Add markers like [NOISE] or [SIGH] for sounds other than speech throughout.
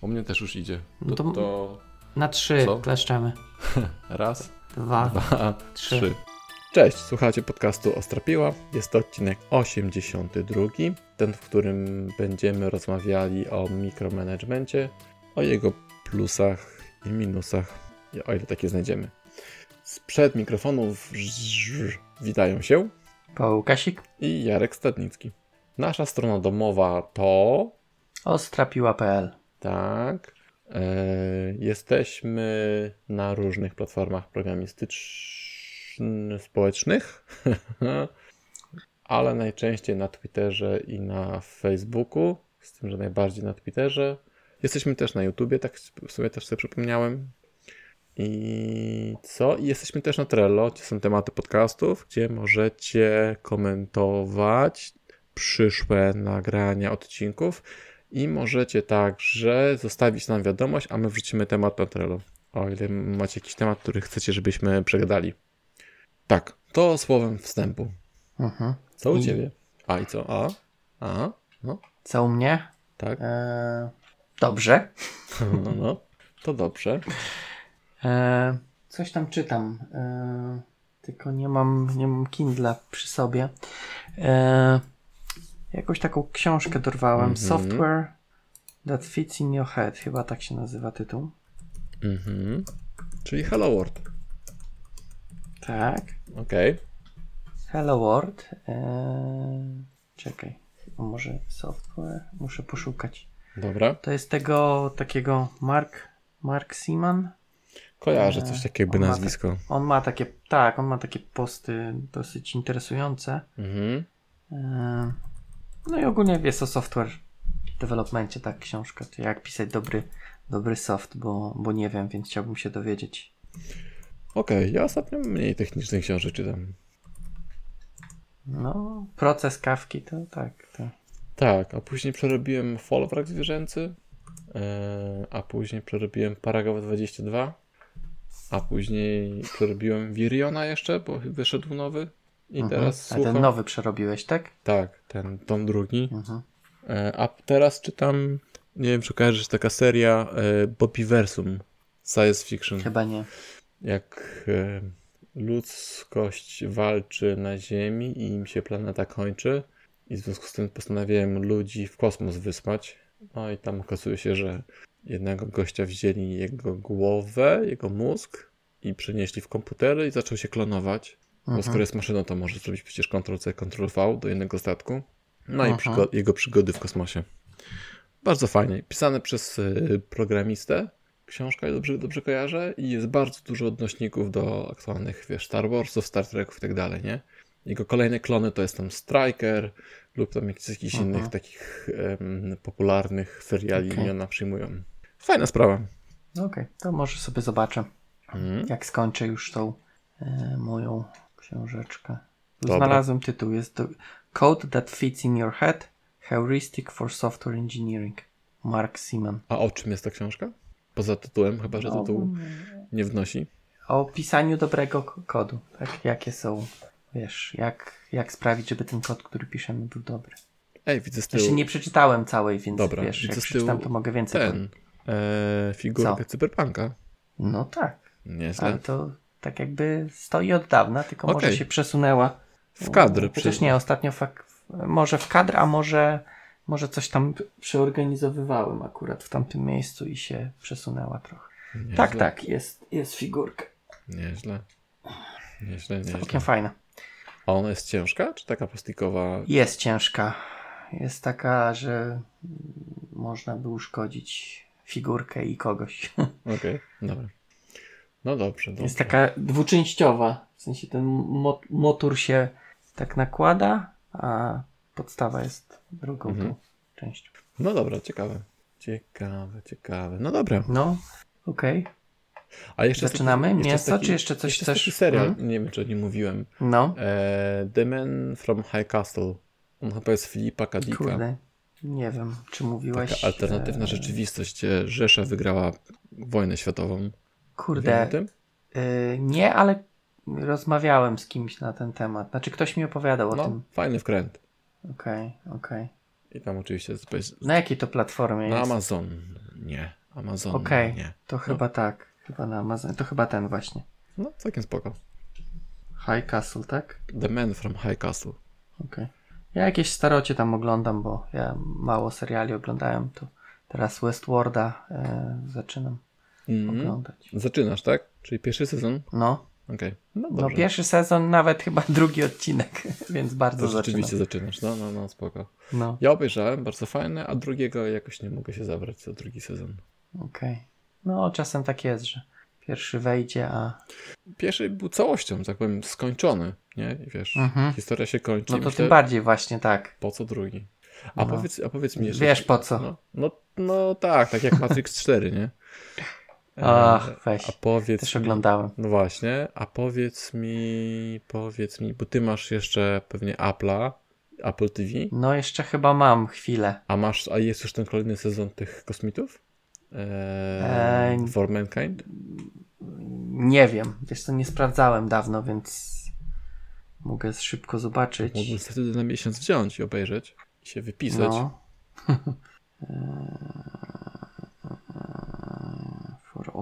U mnie też już idzie. No To, to- to Na trzy Co? [LAUGHS] kleszczemy. raz, Dwa, dwa, trzy. trzy. Cześć, słuchacie podcastu Ostrapiła. Jest to odcinek 82, ten, w którym będziemy rozmawiali o mikromanagemencie, o jego plusach i minusach, o ile takie znajdziemy. Sprzed mikrofonów witają się Paweł Kasik. i Jarek Stadnicki. Nasza strona domowa to Ostrapiła.pl Tak. E, jesteśmy na różnych platformach programistyczno-społecznych, [LAUGHS] ale najczęściej na Twitterze i na Facebooku, z tym, że najbardziej na Twitterze. Jesteśmy też na YouTubie, tak w sumie też sobie przypomniałem. I co? I jesteśmy też na Trello, gdzie są tematy podcastów, gdzie możecie komentować przyszłe nagrania odcinków i możecie także zostawić nam wiadomość, a my wrzucimy temat na Trello. O ile macie jakiś temat, który chcecie, żebyśmy przegadali. Tak, to słowem wstępu. Mhm. Co u ciebie? A i co? A? A? No, Co u mnie? tak. E, dobrze. No, [LAUGHS] no. To dobrze. E, coś tam czytam. E, tylko nie mam, nie mam Kindla przy sobie. Jakąś taką książkę dorwałem. Mhm. Software that fits in your head. Chyba tak się nazywa tytuł. Mhm. Czyli Hello World. Tak. Okej. Hello World. E, czekaj. Chyba może software. Muszę poszukać. Dobra. To jest tego takiego Mark, Mark Seaman. Kojarzę Eee, coś takiego ma nazwisko. On ma takie, tak, on ma takie posty dosyć interesujące. Mhm. E, No i ogólnie jest o software developmencie, tak, książka. To jak pisać dobry, dobry soft, bo, bo nie wiem, więc chciałbym się dowiedzieć. Okej, ja ostatnio mniej technicznych książek czytam. No, proces kawki to tak. To. Tak, a później przerobiłem folwrak zwierzęcy, e, a później przerobiłem paragraf 22, a później przerobiłem Viriona jeszcze, bo wyszedł nowy i Mhm. teraz A słucham... ten nowy przerobiłeś, tak? Tak, ten tom drugi. Mhm. E, a teraz czytam, nie wiem czy kojarzysz, taka seria e, Bobbyversum, science fiction. Chyba nie. jak e, ludzkość walczy na Ziemi i im się planeta kończy i w związku z tym postanawiałem ludzi w kosmos wysłać. No i tam okazuje się, że jednego gościa wzięli jego głowę, jego mózg i przenieśli w komputery i zaczął się klonować. Bo Mhm. skoro jest maszyną, to może zrobić przecież Ctrl-C, Ctrl-V do jednego statku. No i przygo- jego przygody w kosmosie. Bardzo fajnie. Pisane przez y, programistę. Książka, dobrze, dobrze kojarzę. I jest bardzo dużo odnośników do aktualnych, wiesz, Star Warsów, Star Treków i tak dalej, nie? Jego kolejne klony to jest tam Striker lub tam jakichś, jakichś innych takich em, popularnych seriali Okej. imiona przyjmują. Fajna sprawa. Okej, to może sobie zobaczę, Mhm. jak skończę już tą e, moją książeczkę. Dobra. Znalazłem tytuł, jest to Code that fits in your head, Heuristic for Software Engineering. Mark Seaman. A o czym jest ta książka? Poza tytułem, chyba że No, tytuł nie wnosi. O pisaniu dobrego kodu, tak? Jakie są, wiesz, jak, jak sprawić, żeby ten kod, który piszemy, był dobry. Ej, widzę z tyłu Jeszcze nie przeczytałem całej, więc Dobra, wiesz, widzę jak przeczytam, to mogę więcej powiedzieć. ten, e, figurkę Co? cyberpunka. No tak, Nieźle. ale to tak jakby stoi od dawna, tylko może Okej. się przesunęła. W kadr. Przecież nie, ostatnio fak- może w kadr, a może, może coś tam przeorganizowywałem akurat w tamtym miejscu i się przesunęła trochę. Nieźle. Tak, tak, jest, jest figurka. Nieźle. Nieźle, nieźle. Całkiem fajna. A ona jest ciężka, czy taka plastikowa? Jest ciężka. Jest taka, że można by uszkodzić figurkę i kogoś. [LAUGHS] Okej, dobra. No dobrze, dobrze. Jest taka dwuczęściowa. W sensie ten mo- motor się tak nakłada, a podstawa jest drugą Mhm. tą częścią. No dobra, ciekawe. Ciekawe, ciekawe. No dobra. No, okej. A jeszcze Zaczynamy? taki, Mięso, taki, czy jeszcze coś jeszcze chcesz? taki serial, Mhm. nie wiem czy o nim mówiłem. No, E, The Man from High Castle. On chyba jest Filipa Kadika. kurde. Nie wiem, czy mówiłeś. Taka alternatywna e, rzeczywistość, gdzie Rzesza wygrała wojnę światową. O Kurde, y, nie, ale rozmawiałem z kimś na ten temat. Znaczy, ktoś mi opowiadał o No, tym. fajny wkręt. Okej, okej. I tam oczywiście jest, Na jakiej to platformie na jest? Amazon. Nie. Amazon Okej, nie. to chyba tak. Chyba na Amazon. To chyba ten właśnie. No, całkiem spoko. High Castle, tak? The Man from High Castle. Okej. Ja jakieś starocie tam oglądam, bo ja mało seriali oglądałem, to teraz Westworlda e, zaczynam Mhm. oglądać. Zaczynasz, tak? Czyli pierwszy sezon? No, Okej. No no pierwszy sezon, nawet chyba drugi odcinek, [LAUGHS] więc bardzo to zaczynam. rzeczywiście zaczynasz. No, no, no, spoko. No, Ja obejrzałem, bardzo fajne, a drugiego jakoś nie mogę się zabrać za drugi sezon. okej. No, czasem tak jest, że pierwszy wejdzie, a Pierwszy był całością, tak powiem, skończony, nie? I wiesz, Mhm. historia się kończy. no to myślę, tym bardziej właśnie tak. Po co drugi? A, No. powiedz, a powiedz mi jeszcze... Wiesz po co. No, no, no tak, tak jak Matrix 4, nie? [LAUGHS] E, Ach, weź. A powiedz Też mi, oglądałem. No właśnie, a powiedz mi, powiedz mi, bo ty masz jeszcze pewnie Apple'a, Apple TV, No, jeszcze chyba mam chwilę. a masz, a jest już ten kolejny sezon tych kosmitów? Eee, Eee, For Mankind? Nie wiem, wiesz co, nie sprawdzałem dawno, więc mogę szybko zobaczyć. Mógłbym wtedy na miesiąc wziąć i obejrzeć i się wypisać. No. For [LAUGHS]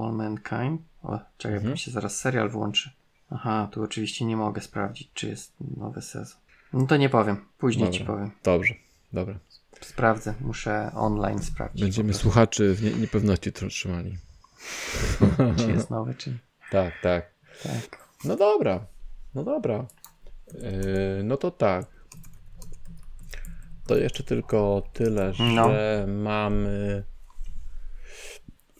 All Mankind. O, czekaj, Mhm. mi się zaraz serial włączy. Aha, tu oczywiście nie mogę sprawdzić, czy jest nowy sezon. No to nie powiem, później ci Dobra. powiem. Dobrze, dobra. Sprawdzę, muszę online sprawdzić. Będziemy słuchaczy w nie, niepewności tr- trzymali. [LAUGHS] Czy jest nowy, czy nie. Tak, tak. Tak. No dobra, no dobra. Yy, no to tak. To jeszcze tylko tyle, No. że mamy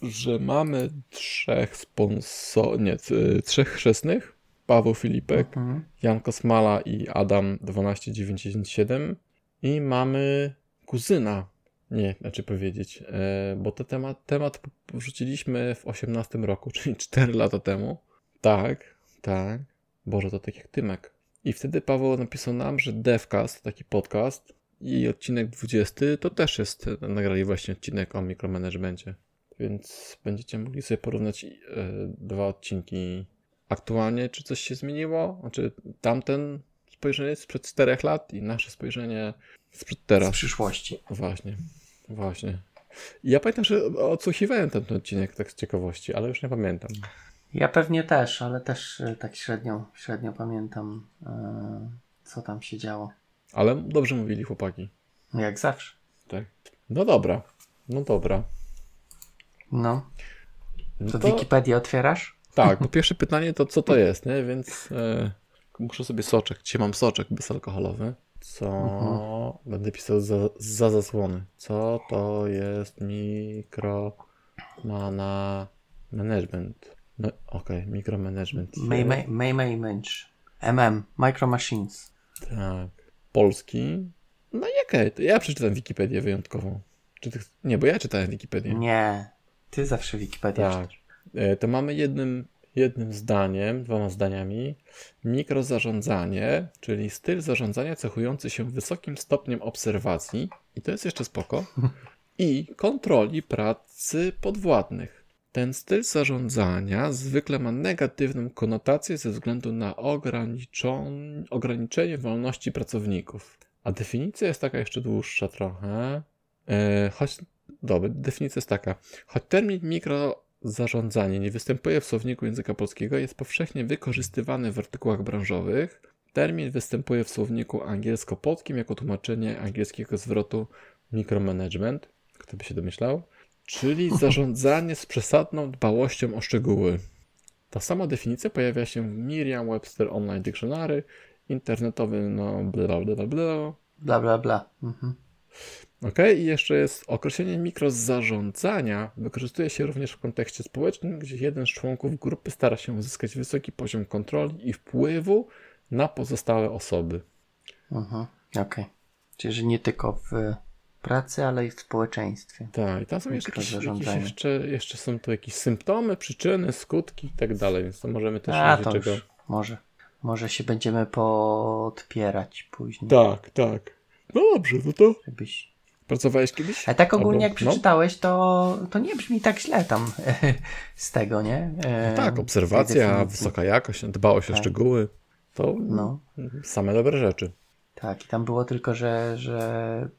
że mamy trzech sponsorów, nie, trzech chrzestnych. Paweł Filipek, Mhm. Jan Kosmala i Adam 12997 i mamy kuzyna. Nie, znaczy powiedzieć, e, bo ten temat, temat wrzuciliśmy w 18 roku, [LAUGHS] czyli 4 lata temu. Tak, tak. Boże, to tak jak Tymek. I wtedy Paweł napisał nam, że Devcast, taki podcast i odcinek 20 to też jest, nagrali właśnie odcinek o mikromanagemencie. Więc będziecie mogli sobie porównać e, dwa odcinki aktualnie, czy coś się zmieniło. Znaczy tamten spojrzenie sprzed 4 lat i nasze spojrzenie sprzed Z teraz. przyszłości. Właśnie, właśnie. I ja pamiętam, że odsłuchiwałem ten odcinek tak z ciekawości, ale już nie pamiętam. Ja pewnie też, ale też e, tak średnio, średnio pamiętam, e, co tam się działo. Ale dobrze mówili chłopaki. Jak zawsze. Tak. No dobra, no dobra. No. No To, to, Wikipedię otwierasz? tak, [LAUGHS] bo pierwsze pytanie to co to jest, nie? Więc e, muszę sobie soczek. Dzisiaj mam soczek bezalkoholowy. Co będę pisał za, za zasłony. Co to jest mikro mana management? No okej, mikromanagement. May, may, Mensch. MM. Micro Machines. Tak. Polski. No i okej, to ja przeczytam Wikipedię wyjątkową. Ty... Nie, bo ja czytałem Wikipedię. Nie. Ty zawsze Wikipedię Tak. E, To mamy jednym, jednym zdaniem, dwoma zdaniami, mikrozarządzanie, czyli styl zarządzania cechujący się wysokim stopniem obserwacji, i to jest jeszcze spoko, [LAUGHS] i kontroli pracy podwładnych. Ten styl zarządzania zwykle ma negatywną konotację ze względu na ograniczon- ograniczenie wolności pracowników. A definicja jest taka jeszcze dłuższa trochę. E, choć, dobra, definicja jest taka. Choć termin mikrozarządzanie nie występuje w słowniku języka polskiego, jest powszechnie wykorzystywany w artykułach branżowych. Termin występuje w słowniku angielsko-polskim jako tłumaczenie angielskiego zwrotu micromanagement, kto by się domyślał, czyli [LAUGHS] zarządzanie z przesadną dbałością o szczegóły. Ta sama definicja pojawia się w Merriam-Webster Online Dictionary, internetowy, no bla bla bla bla. Bla, bla, bla. Mhm. Ok, i jeszcze jest określenie mikrozarządzania. Wykorzystuje się również w kontekście społecznym, gdzie jeden z członków grupy stara się uzyskać wysoki poziom kontroli i wpływu na pozostałe osoby. Mhm. Okej. Czyli, że nie tylko w pracy, ale i w społeczeństwie. Tak, i tam są jeszcze jakieś, jakieś jeszcze, jeszcze są tu jakieś symptomy, przyczyny, skutki i tak dalej, więc to możemy też A, to czego. może. Może się będziemy podpierać później. Tak, tak. No dobrze, no to Żebyś... pracowałeś kiedyś? Ale tak ogólnie Albo- jak przeczytałeś, to, to nie brzmi tak źle tam [LAUGHS] z tego, nie? E, No, tak, obserwacja, wysoka jakość, dbałość o Tak. szczegóły. To No. same dobre rzeczy. Tak, i tam było tylko, że, że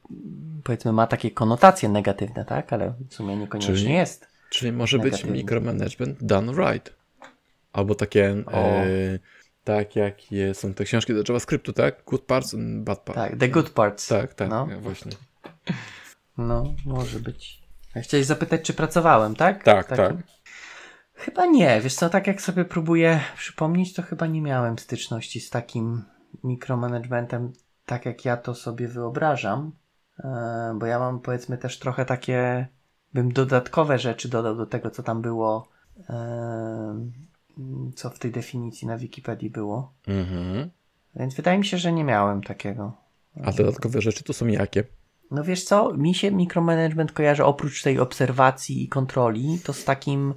powiedzmy ma takie konotacje negatywne, tak? Ale w sumie niekoniecznie Czyli- jest. Czyli może Negatywny. być micromanagement done right. Albo takie, O. e, tak jak je, są te książki do JavaScriptu, tak? Good parts and bad parts. Tak, the good parts. tak, tak No, właśnie. No może być. Chciałeś zapytać, czy pracowałem, tak? Tak, W tak. Chyba nie, wiesz co, tak jak sobie próbuję przypomnieć, to chyba nie miałem styczności z takim mikromanagementem, tak jak ja to sobie wyobrażam, e, bo ja mam powiedzmy też trochę takie, bym dodatkowe rzeczy dodał do tego, co tam było, e, co w tej definicji na Wikipedii było, Mhm. więc wydaje mi się, że nie miałem takiego. A dodatkowe rzeczy to są jakie? No wiesz co, mi się mikromanagement kojarzy oprócz tej obserwacji i kontroli, to z takim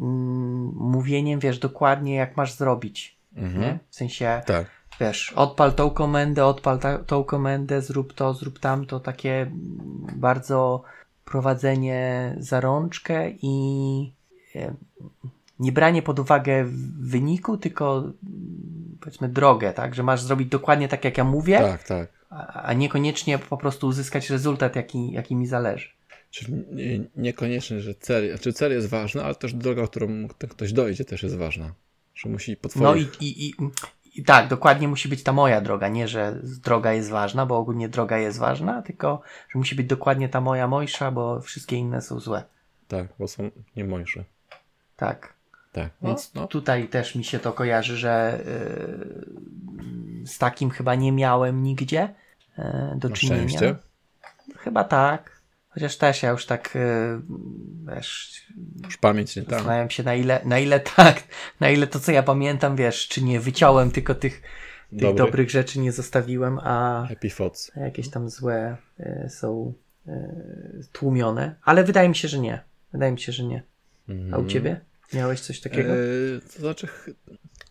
mm, mówieniem, wiesz, dokładnie jak masz zrobić. Mhm. W sensie, Tak. wiesz, odpal tą komendę, odpal ta, tą komendę, zrób to, zrób tamto, takie mm, bardzo prowadzenie za rączkę i nie branie pod uwagę wyniku, tylko mm, powiedzmy drogę, tak, że masz zrobić dokładnie tak, jak ja mówię, Tak, tak. A, niekoniecznie po prostu uzyskać rezultat, jaki, jaki mi zależy. Czyli nie, niekoniecznie, że cel, znaczy cel jest ważny, ale też droga, którą ktoś dojdzie też jest ważna. Że musi po twoich... No i, i, i, i tak, dokładnie musi być ta moja droga, nie, że droga jest ważna, bo ogólnie droga jest ważna, tylko, że musi być dokładnie ta moja mojsza, bo wszystkie inne są złe. Tak, bo są niemojsze. Tak. Tak. Więc no, no. tutaj też mi się to kojarzy, że yy, z takim chyba nie miałem nigdzie do Na czynienia. szczęście. Chyba tak. Chociaż też ja już tak, yy, wiesz, Już pamięć nie tam. Zastanawiam się na ile, na ile tak, na ile to co ja pamiętam, wiesz, czy nie wyciąłem tylko tych, tych Dobry. dobrych rzeczy nie zostawiłem, a jakieś tam złe e, są e, tłumione. Ale wydaje mi się, że nie. Wydaje mi się, że nie. A u Mhm. ciebie? Miałeś coś takiego? Eee, to znaczy,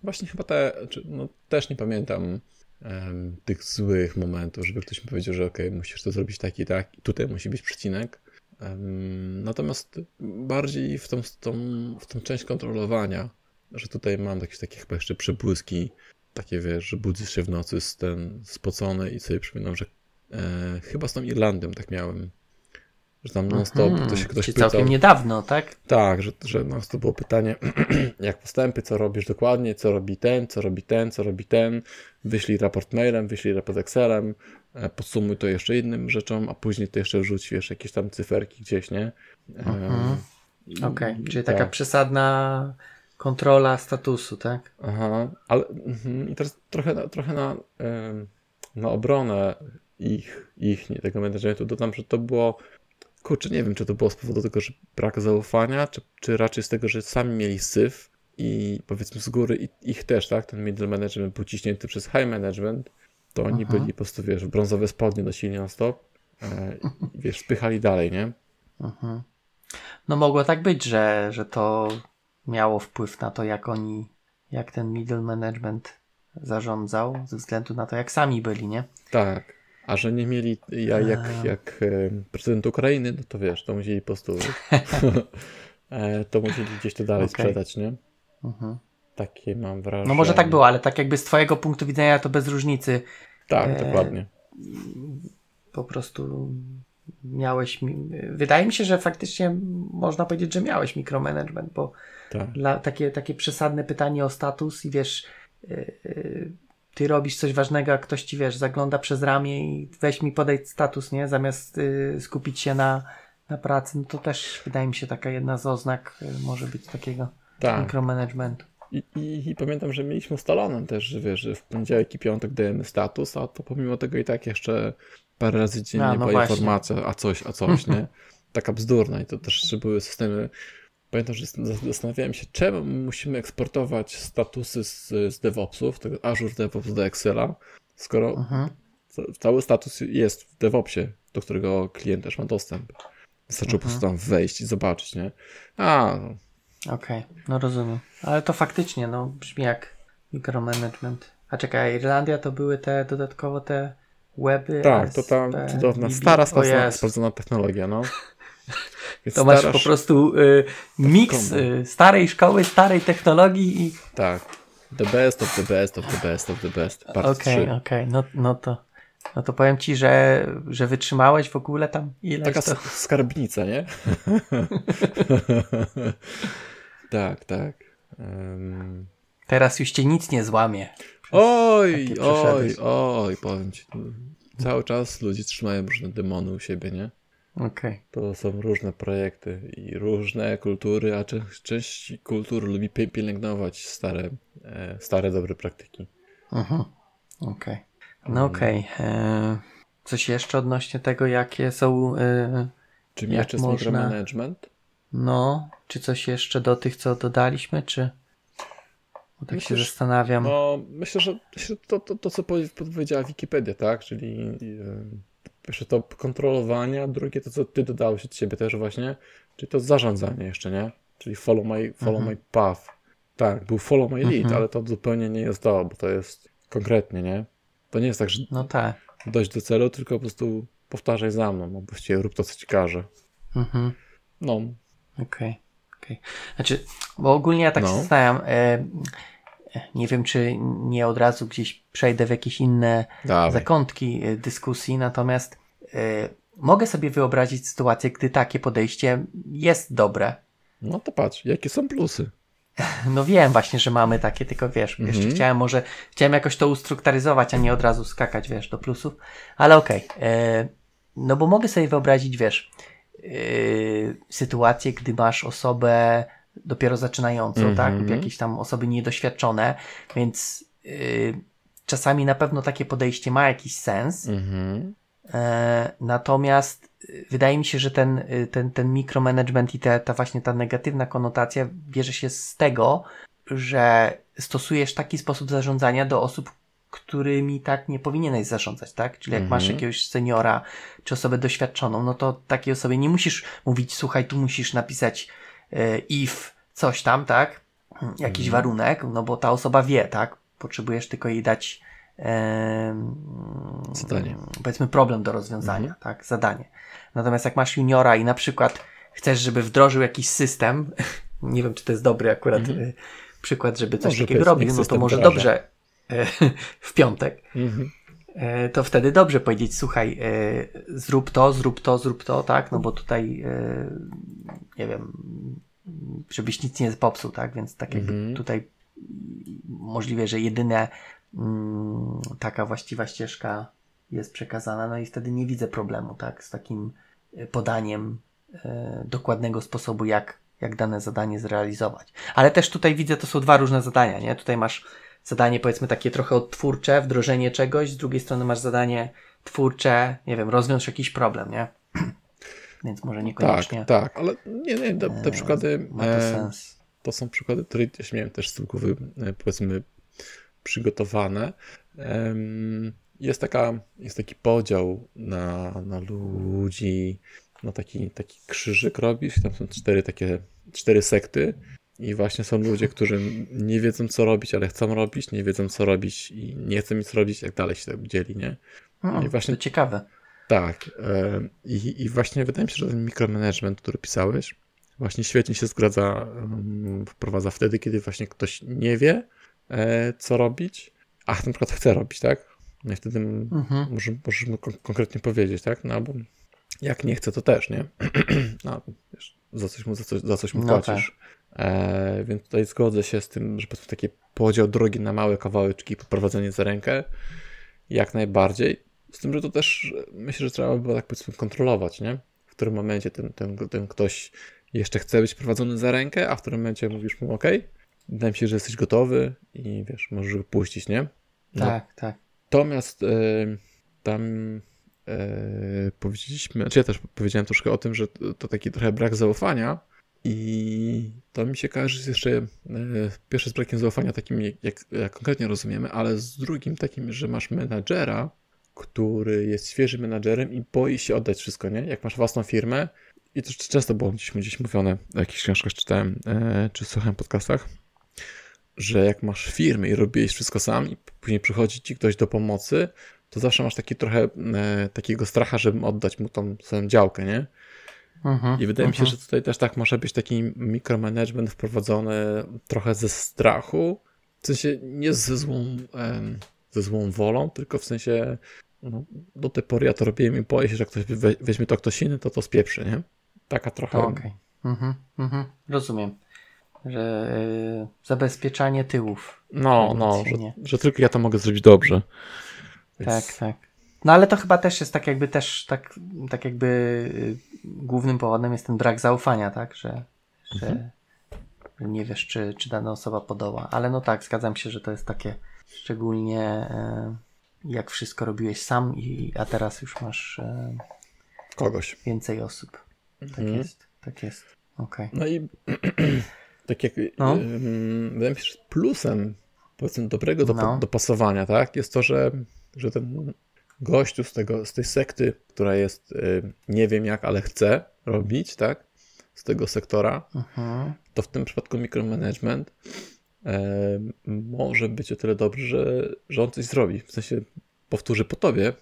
właśnie chyba te, no, też nie pamiętam em, tych złych momentów, żeby ktoś mi powiedział, że okej, musisz to zrobić tak i tak, tutaj musi być przecinek. Em, natomiast bardziej w tą, tą, w tą część kontrolowania, że tutaj mam jakieś takie chyba jeszcze przebłyski, takie wiesz, że budzisz się w nocy z ten spocony i sobie przypominam, że e, chyba z tą Irlandią tak miałem, że tam Mhm. to się ktoś Czyli pytał. całkiem niedawno, tak? Tak, że, że no, to było pytanie, [CLEARS THROAT] jak postępy, co robisz dokładnie, co robi ten, co robi ten, co robi ten, wyślij raport mailem, wyślij raport Excelem, e, podsumuj to jeszcze innym rzeczom, a później to jeszcze wrzuć, wiesz, jakieś tam cyferki gdzieś, nie? Mhm. Okej, czyli tak. taka przesadna kontrola statusu, tak? Aha, ale mhm, i teraz trochę, na- trochę na, na obronę ich, ich nie, tego managementu dodam, że to było, kurczę, nie wiem, czy to było z powodu tego, że brak zaufania, czy, czy raczej z tego, że sami mieli syf i powiedzmy z góry ich też, tak, ten middle management był ciśnięty przez high management, to oni Mhm. byli po prostu, wiesz, brązowe spodnie nosili non stop e, i wiesz, spychali dalej, nie? Mhm. No mogło tak być, że, że to miało wpływ na to, jak oni, jak ten middle management zarządzał, ze względu na to, jak sami byli, nie? Tak. A że nie mieli, ja, jak, jak e, prezydent Ukrainy, no to wiesz, to musieli po prostu, [LAUGHS] e, to musieli gdzieś to dalej Okej. sprzedać, nie? Mhm. Takie mam wrażenie. No może tak było, ale tak jakby z twojego punktu widzenia to bez różnicy. Tak, E, dokładnie. Po prostu miałeś. mi- Wydaje mi się, że faktycznie można powiedzieć, że miałeś mikromanagement, bo Tak. dla, takie, takie przesadne pytanie o status i wiesz, yy, ty robisz coś ważnego, a ktoś ci wiesz, zagląda przez ramię i weź mi podaj status, nie? Zamiast yy, skupić się na, na pracy, no to też wydaje mi się taka jedna z oznak yy, może być takiego Tak. mikromanagementu. I, i, I pamiętam, że mieliśmy ustalone też, że wiesz, że w poniedziałek i piątek dajemy status, a to pomimo tego i tak jeszcze parę razy dziennie A, no była właśnie. informacja, a coś, a coś, nie? [LAUGHS] Taka bzdurna i to też były systemy. Pamiętam, że zas- zastanawiałem się, czemu musimy eksportować statusy z, z DevOpsów, tego Azure DevOps do Excela, skoro Mhm. ca- cały status jest w DevOpsie, do którego klient też ma dostęp. Wystarczy po prostu tam wejść i zobaczyć, nie? A, no, Okej, no rozumiem. Ale to faktycznie, no brzmi jak mikromanagement. A czekaj, Irlandia to były te dodatkowo te weby. Tak, to ta cudowna, stara, sprawdzona, Jezu. sprawdzona technologia, no. To masz po prostu y, miks kombo. y, starej szkoły, starej technologii i. Tak. The best of the best of the best of the best. Part Okej, 3. okej, no, no to. No to powiem ci, że, że wytrzymałeś w ogóle tam ile Taka to... skarbnica, nie? [LAUGHS] tak, tak. Um... Teraz już cię nic nie złamie. Oj, oj, oj, powiem ci. Cały czas ludzie trzymają różne demony u siebie, nie? Okay. To są różne projekty i różne kultury, a część, część kultur lubi pielęgnować stare, e, stare dobre praktyki. Mhm. Okej. Okay. No okej. Okay. E, coś jeszcze odnośnie tego, jakie są. E, Czym jeszcze jest można... micromanagement? No, czy coś jeszcze do tych, co dodaliśmy, czy. Bo tak myślę, się zastanawiam. No, myślę, że to, to, to co powiedziała Wikipedia, tak? Czyli pierwsze to kontrolowanie, a drugie to, co ty dodałeś od siebie też właśnie, czyli to zarządzanie jeszcze, nie? Czyli follow my, follow mhm. my path. Tak, był follow my lead, mhm. ale to zupełnie nie jest to, bo to jest konkretnie, nie? To nie jest tak, że no tak. dojść do celu, tylko po prostu powtarzaj za mną, no właściwie rób to, co ci każe. Mhm. No. Okej. Okay. Okay. Znaczy, bo ogólnie ja tak no. się zastanawiam, e, nie wiem, czy nie od razu gdzieś przejdę w jakieś inne Dawaj. zakątki e, dyskusji, natomiast e, mogę sobie wyobrazić sytuację, gdy takie podejście jest dobre. No to patrz, jakie są plusy. No wiem właśnie, że mamy takie, tylko wiesz, mhm. jeszcze chciałem może, chciałem jakoś to ustrukturyzować, a nie od razu skakać, wiesz, do plusów, ale okej. Okay. E, no bo mogę sobie wyobrazić, wiesz, sytuację, gdy masz osobę dopiero zaczynającą, mm -hmm. tak? Lub jakieś tam osoby niedoświadczone, więc yy, czasami na pewno takie podejście ma jakiś sens. Mm -hmm. e, natomiast y, wydaje mi się, że ten, y, ten, ten mikromanagement i te, ta właśnie ta negatywna konotacja bierze się z tego, że stosujesz taki sposób zarządzania do osób, którymi tak nie powinieneś zarządzać, tak? Czyli jak mm -hmm. masz jakiegoś seniora czy osobę doświadczoną, no to takiej osobie nie musisz mówić, słuchaj, tu musisz napisać if coś tam, tak? Jakiś mhm. warunek, no bo ta osoba wie, tak? Potrzebujesz tylko jej dać e, zadanie. Powiedzmy problem do rozwiązania, mhm. tak? Zadanie. Natomiast jak masz juniora i na przykład chcesz, żeby wdrożył jakiś system, [LAUGHS] nie wiem, czy to jest dobry akurat mhm. E, przykład, żeby coś może takiego robił, no to może dobrze e, [LAUGHS] w piątek. Mhm. E, to wtedy dobrze powiedzieć, słuchaj, e, zrób to, zrób to, zrób to, tak, no bo tutaj, e, nie wiem, żebyś nic nie popsuł, tak, więc tak jakby mhm. tutaj możliwe, że jedyne mm, taka właściwa ścieżka jest przekazana, no i wtedy nie widzę problemu, tak, z takim podaniem dokładnego sposobu, jak, jak dane zadanie zrealizować. Ale też tutaj widzę, to są dwa różne zadania, nie? Tutaj masz zadanie powiedzmy takie trochę odtwórcze, wdrożenie czegoś, z drugiej strony masz zadanie twórcze, nie wiem, rozwiąż jakiś problem, nie? [CLEARS THROAT] Więc może niekoniecznie. Tak, tak, ale nie, nie, te, te przykłady. Ma to e, sens. To są przykłady, które też miałem też z tyłu e, powiedzmy przygotowane. Jest, taka, jest taki podział na, na ludzi, no taki, taki krzyżyk robisz, tam są cztery takie, cztery sekty i właśnie są ludzie, którzy nie wiedzą, co robić, ale chcą robić, nie wiedzą, co robić i nie chcą nic robić, jak dalej się tak dzieli, nie? No, I właśnie, to ciekawe. Tak. I, I właśnie wydaje mi się, że ten mikromanagement, który pisałeś, właśnie świetnie się zgadza, wprowadza wtedy, kiedy właśnie ktoś nie wie, e, co robić, a na przykład chce robić, tak? No i wtedy mhm. możemy, możemy konkretnie powiedzieć, tak? No bo jak nie chce, to też, nie? [CLEARS THROAT] No, wiesz, za coś mu, za coś, za coś mu no płacisz. Tak. E, więc tutaj zgodzę się z tym, że po prostu taki podział drogi na małe kawałeczki, poprowadzenie za rękę, jak najbardziej. Z tym, że to też myślę, że trzeba by było tak powiedzmy kontrolować, nie? W którym momencie ten, ten, ten ktoś jeszcze chce być prowadzony za rękę, a w którym momencie mówisz mu, ok, wydaje mi się, że jesteś gotowy i wiesz, możesz go puścić, nie? No. Tak, tak. Natomiast y, tam y, powiedzieliśmy, czy znaczy ja też powiedziałem troszkę o tym, że to, to taki trochę brak zaufania, i to mi się kojarzy z jeszcze e, pierwsze z brakiem zaufania takim, jak, jak konkretnie rozumiemy, ale z drugim takim, że masz menadżera, który jest świeżym menadżerem i boi się oddać wszystko, nie? Jak masz własną firmę, i to często było gdzieś, gdzieś mówione, w jakichś książkach czytałem, e, czy słuchałem podcastach, że jak masz firmę i robisz wszystko sam i później przychodzi ci ktoś do pomocy, to zawsze masz taki trochę e, takiego stracha, żeby oddać mu tą swoją działkę, nie? Mhm, I wydaje mi się, mhm. że tutaj też tak może być taki mikromanagement wprowadzony trochę ze strachu, w sensie nie ze złą, ze złą wolą, tylko w sensie no, do tej pory ja to robiłem i boję się, że jak ktoś we, weźmie to ktoś inny, to to spieprzy, nie? Taka trochę... Okej. Okay. Mhm, mhm. Rozumiem. Że y, zabezpieczanie tyłów. No, no, że, że, tylko ja to mogę zrobić dobrze. Więc... Tak, tak. No ale to chyba też jest tak jakby też tak, tak jakby y, głównym powodem jest ten brak zaufania, tak? Że, że, mhm. że nie wiesz, czy, czy dana osoba podoła. Ale no tak, zgadzam się, że to jest takie szczególnie y, jak wszystko robiłeś sam, i, a teraz już masz kogoś. Więcej osób. Tak mhm. Jest, tak jest. Okay. No i [CLEARS THROAT] tak jak no. wydaje mi się, że plusem powiedzmy dobrego do, no. dopasowania, tak, jest to, że, że ten gościu z, tego, z tej sekty, która jest y, nie wiem jak, ale chce robić, tak, z tego sektora, mhm. to w tym przypadku micromanagement e, może być o tyle dobry, że, że on coś zrobi, w sensie powtórzy po tobie,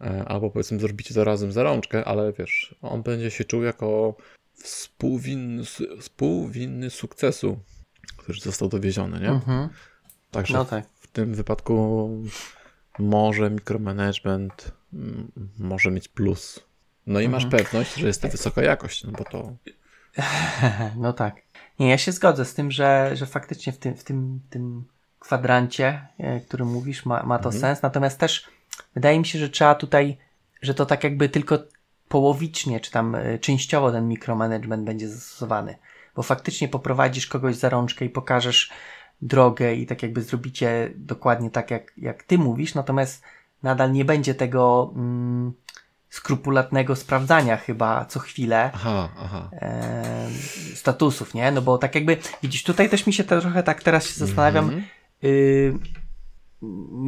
e, albo powiedzmy zrobicie to razem za rączkę, ale wiesz, on będzie się czuł jako współwinny, współwinny sukcesu, który został dowieziony, nie? Mhm. Także no tak. w tym wypadku może mikromanagement może mieć plus. No i mhm. masz pewność, że jest to wysoka jakość, no bo to... [LAUGHS] No tak. Nie, ja się zgodzę z tym, że, że faktycznie w tym, w tym, tym kwadrancie, e, który mówisz, ma, ma to mhm. sens. Natomiast też wydaje mi się, że trzeba tutaj, że to tak jakby tylko połowicznie, czy tam e, częściowo ten mikromanagement będzie zastosowany. Bo faktycznie poprowadzisz kogoś za rączkę i pokażesz drogę i tak jakby zrobicie dokładnie tak, jak, jak ty mówisz, natomiast nadal nie będzie tego mm, skrupulatnego sprawdzania chyba co chwilę aha, aha. E, statusów, nie? No bo tak jakby, widzisz, tutaj też mi się to trochę tak teraz się zastanawiam, mm -hmm. y,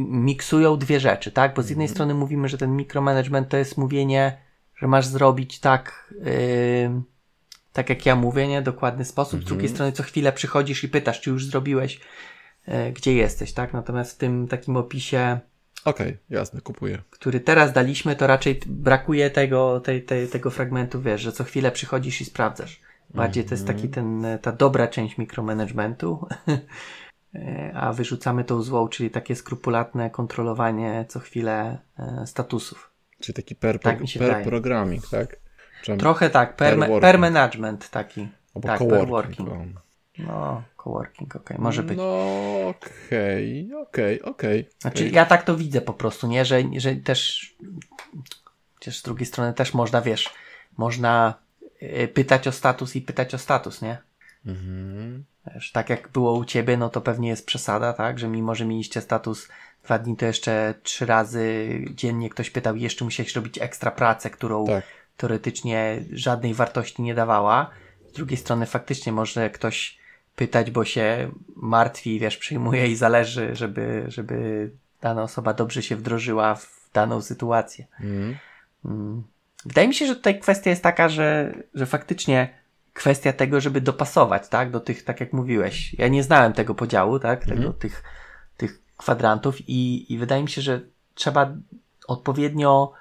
miksują dwie rzeczy, tak? Bo z jednej mm -hmm. strony mówimy, że ten mikromanagement to jest mówienie że masz zrobić tak, yy, tak jak ja mówię, nie? Dokładny sposób. Mhm. Z drugiej strony co chwilę przychodzisz i pytasz, czy już zrobiłeś, yy, gdzie jesteś, tak? Natomiast w tym takim opisie Okej, okay, jasne, kupuję. Który teraz daliśmy, to raczej brakuje tego, tej, tej, tego fragmentu, wiesz, że co chwilę przychodzisz i sprawdzasz. Bardziej to jest taki ten, ta dobra część mikromanagementu, [LAUGHS] a wyrzucamy tą złą, czyli takie skrupulatne kontrolowanie co chwilę e, statusów. Czyli taki per, tak per programming, tak? Trochę tak, per, per, per management taki. Albo tak, coworking. Per working. No, coworking, okej, okay, może być. No, okej, okay, okej, okay, okej. Okay, znaczy, ja tak to widzę po prostu, nie? Że, że też, chociaż z drugiej strony też można, wiesz, można y, pytać o status i pytać o status, nie? Mhm. Wiesz, tak jak było u ciebie, no to pewnie jest przesada, tak? Że mimo, że mieliście status dwa dni to jeszcze trzy razy dziennie ktoś pytał i jeszcze musiałeś robić ekstra pracę, którą tak. teoretycznie żadnej wartości nie dawała. Z drugiej strony faktycznie może ktoś pytać, bo się martwi, wiesz, przyjmuje i zależy, żeby, żeby dana osoba dobrze się wdrożyła w daną sytuację. Mhm. Mm. Wydaje mi się, że tutaj kwestia jest taka, że, że faktycznie kwestia tego, żeby dopasować, tak, do tych, tak jak mówiłeś. Ja nie znałem tego podziału, tak, tego, mhm. tych kwadrantów i, i wydaje mi się, że trzeba odpowiednio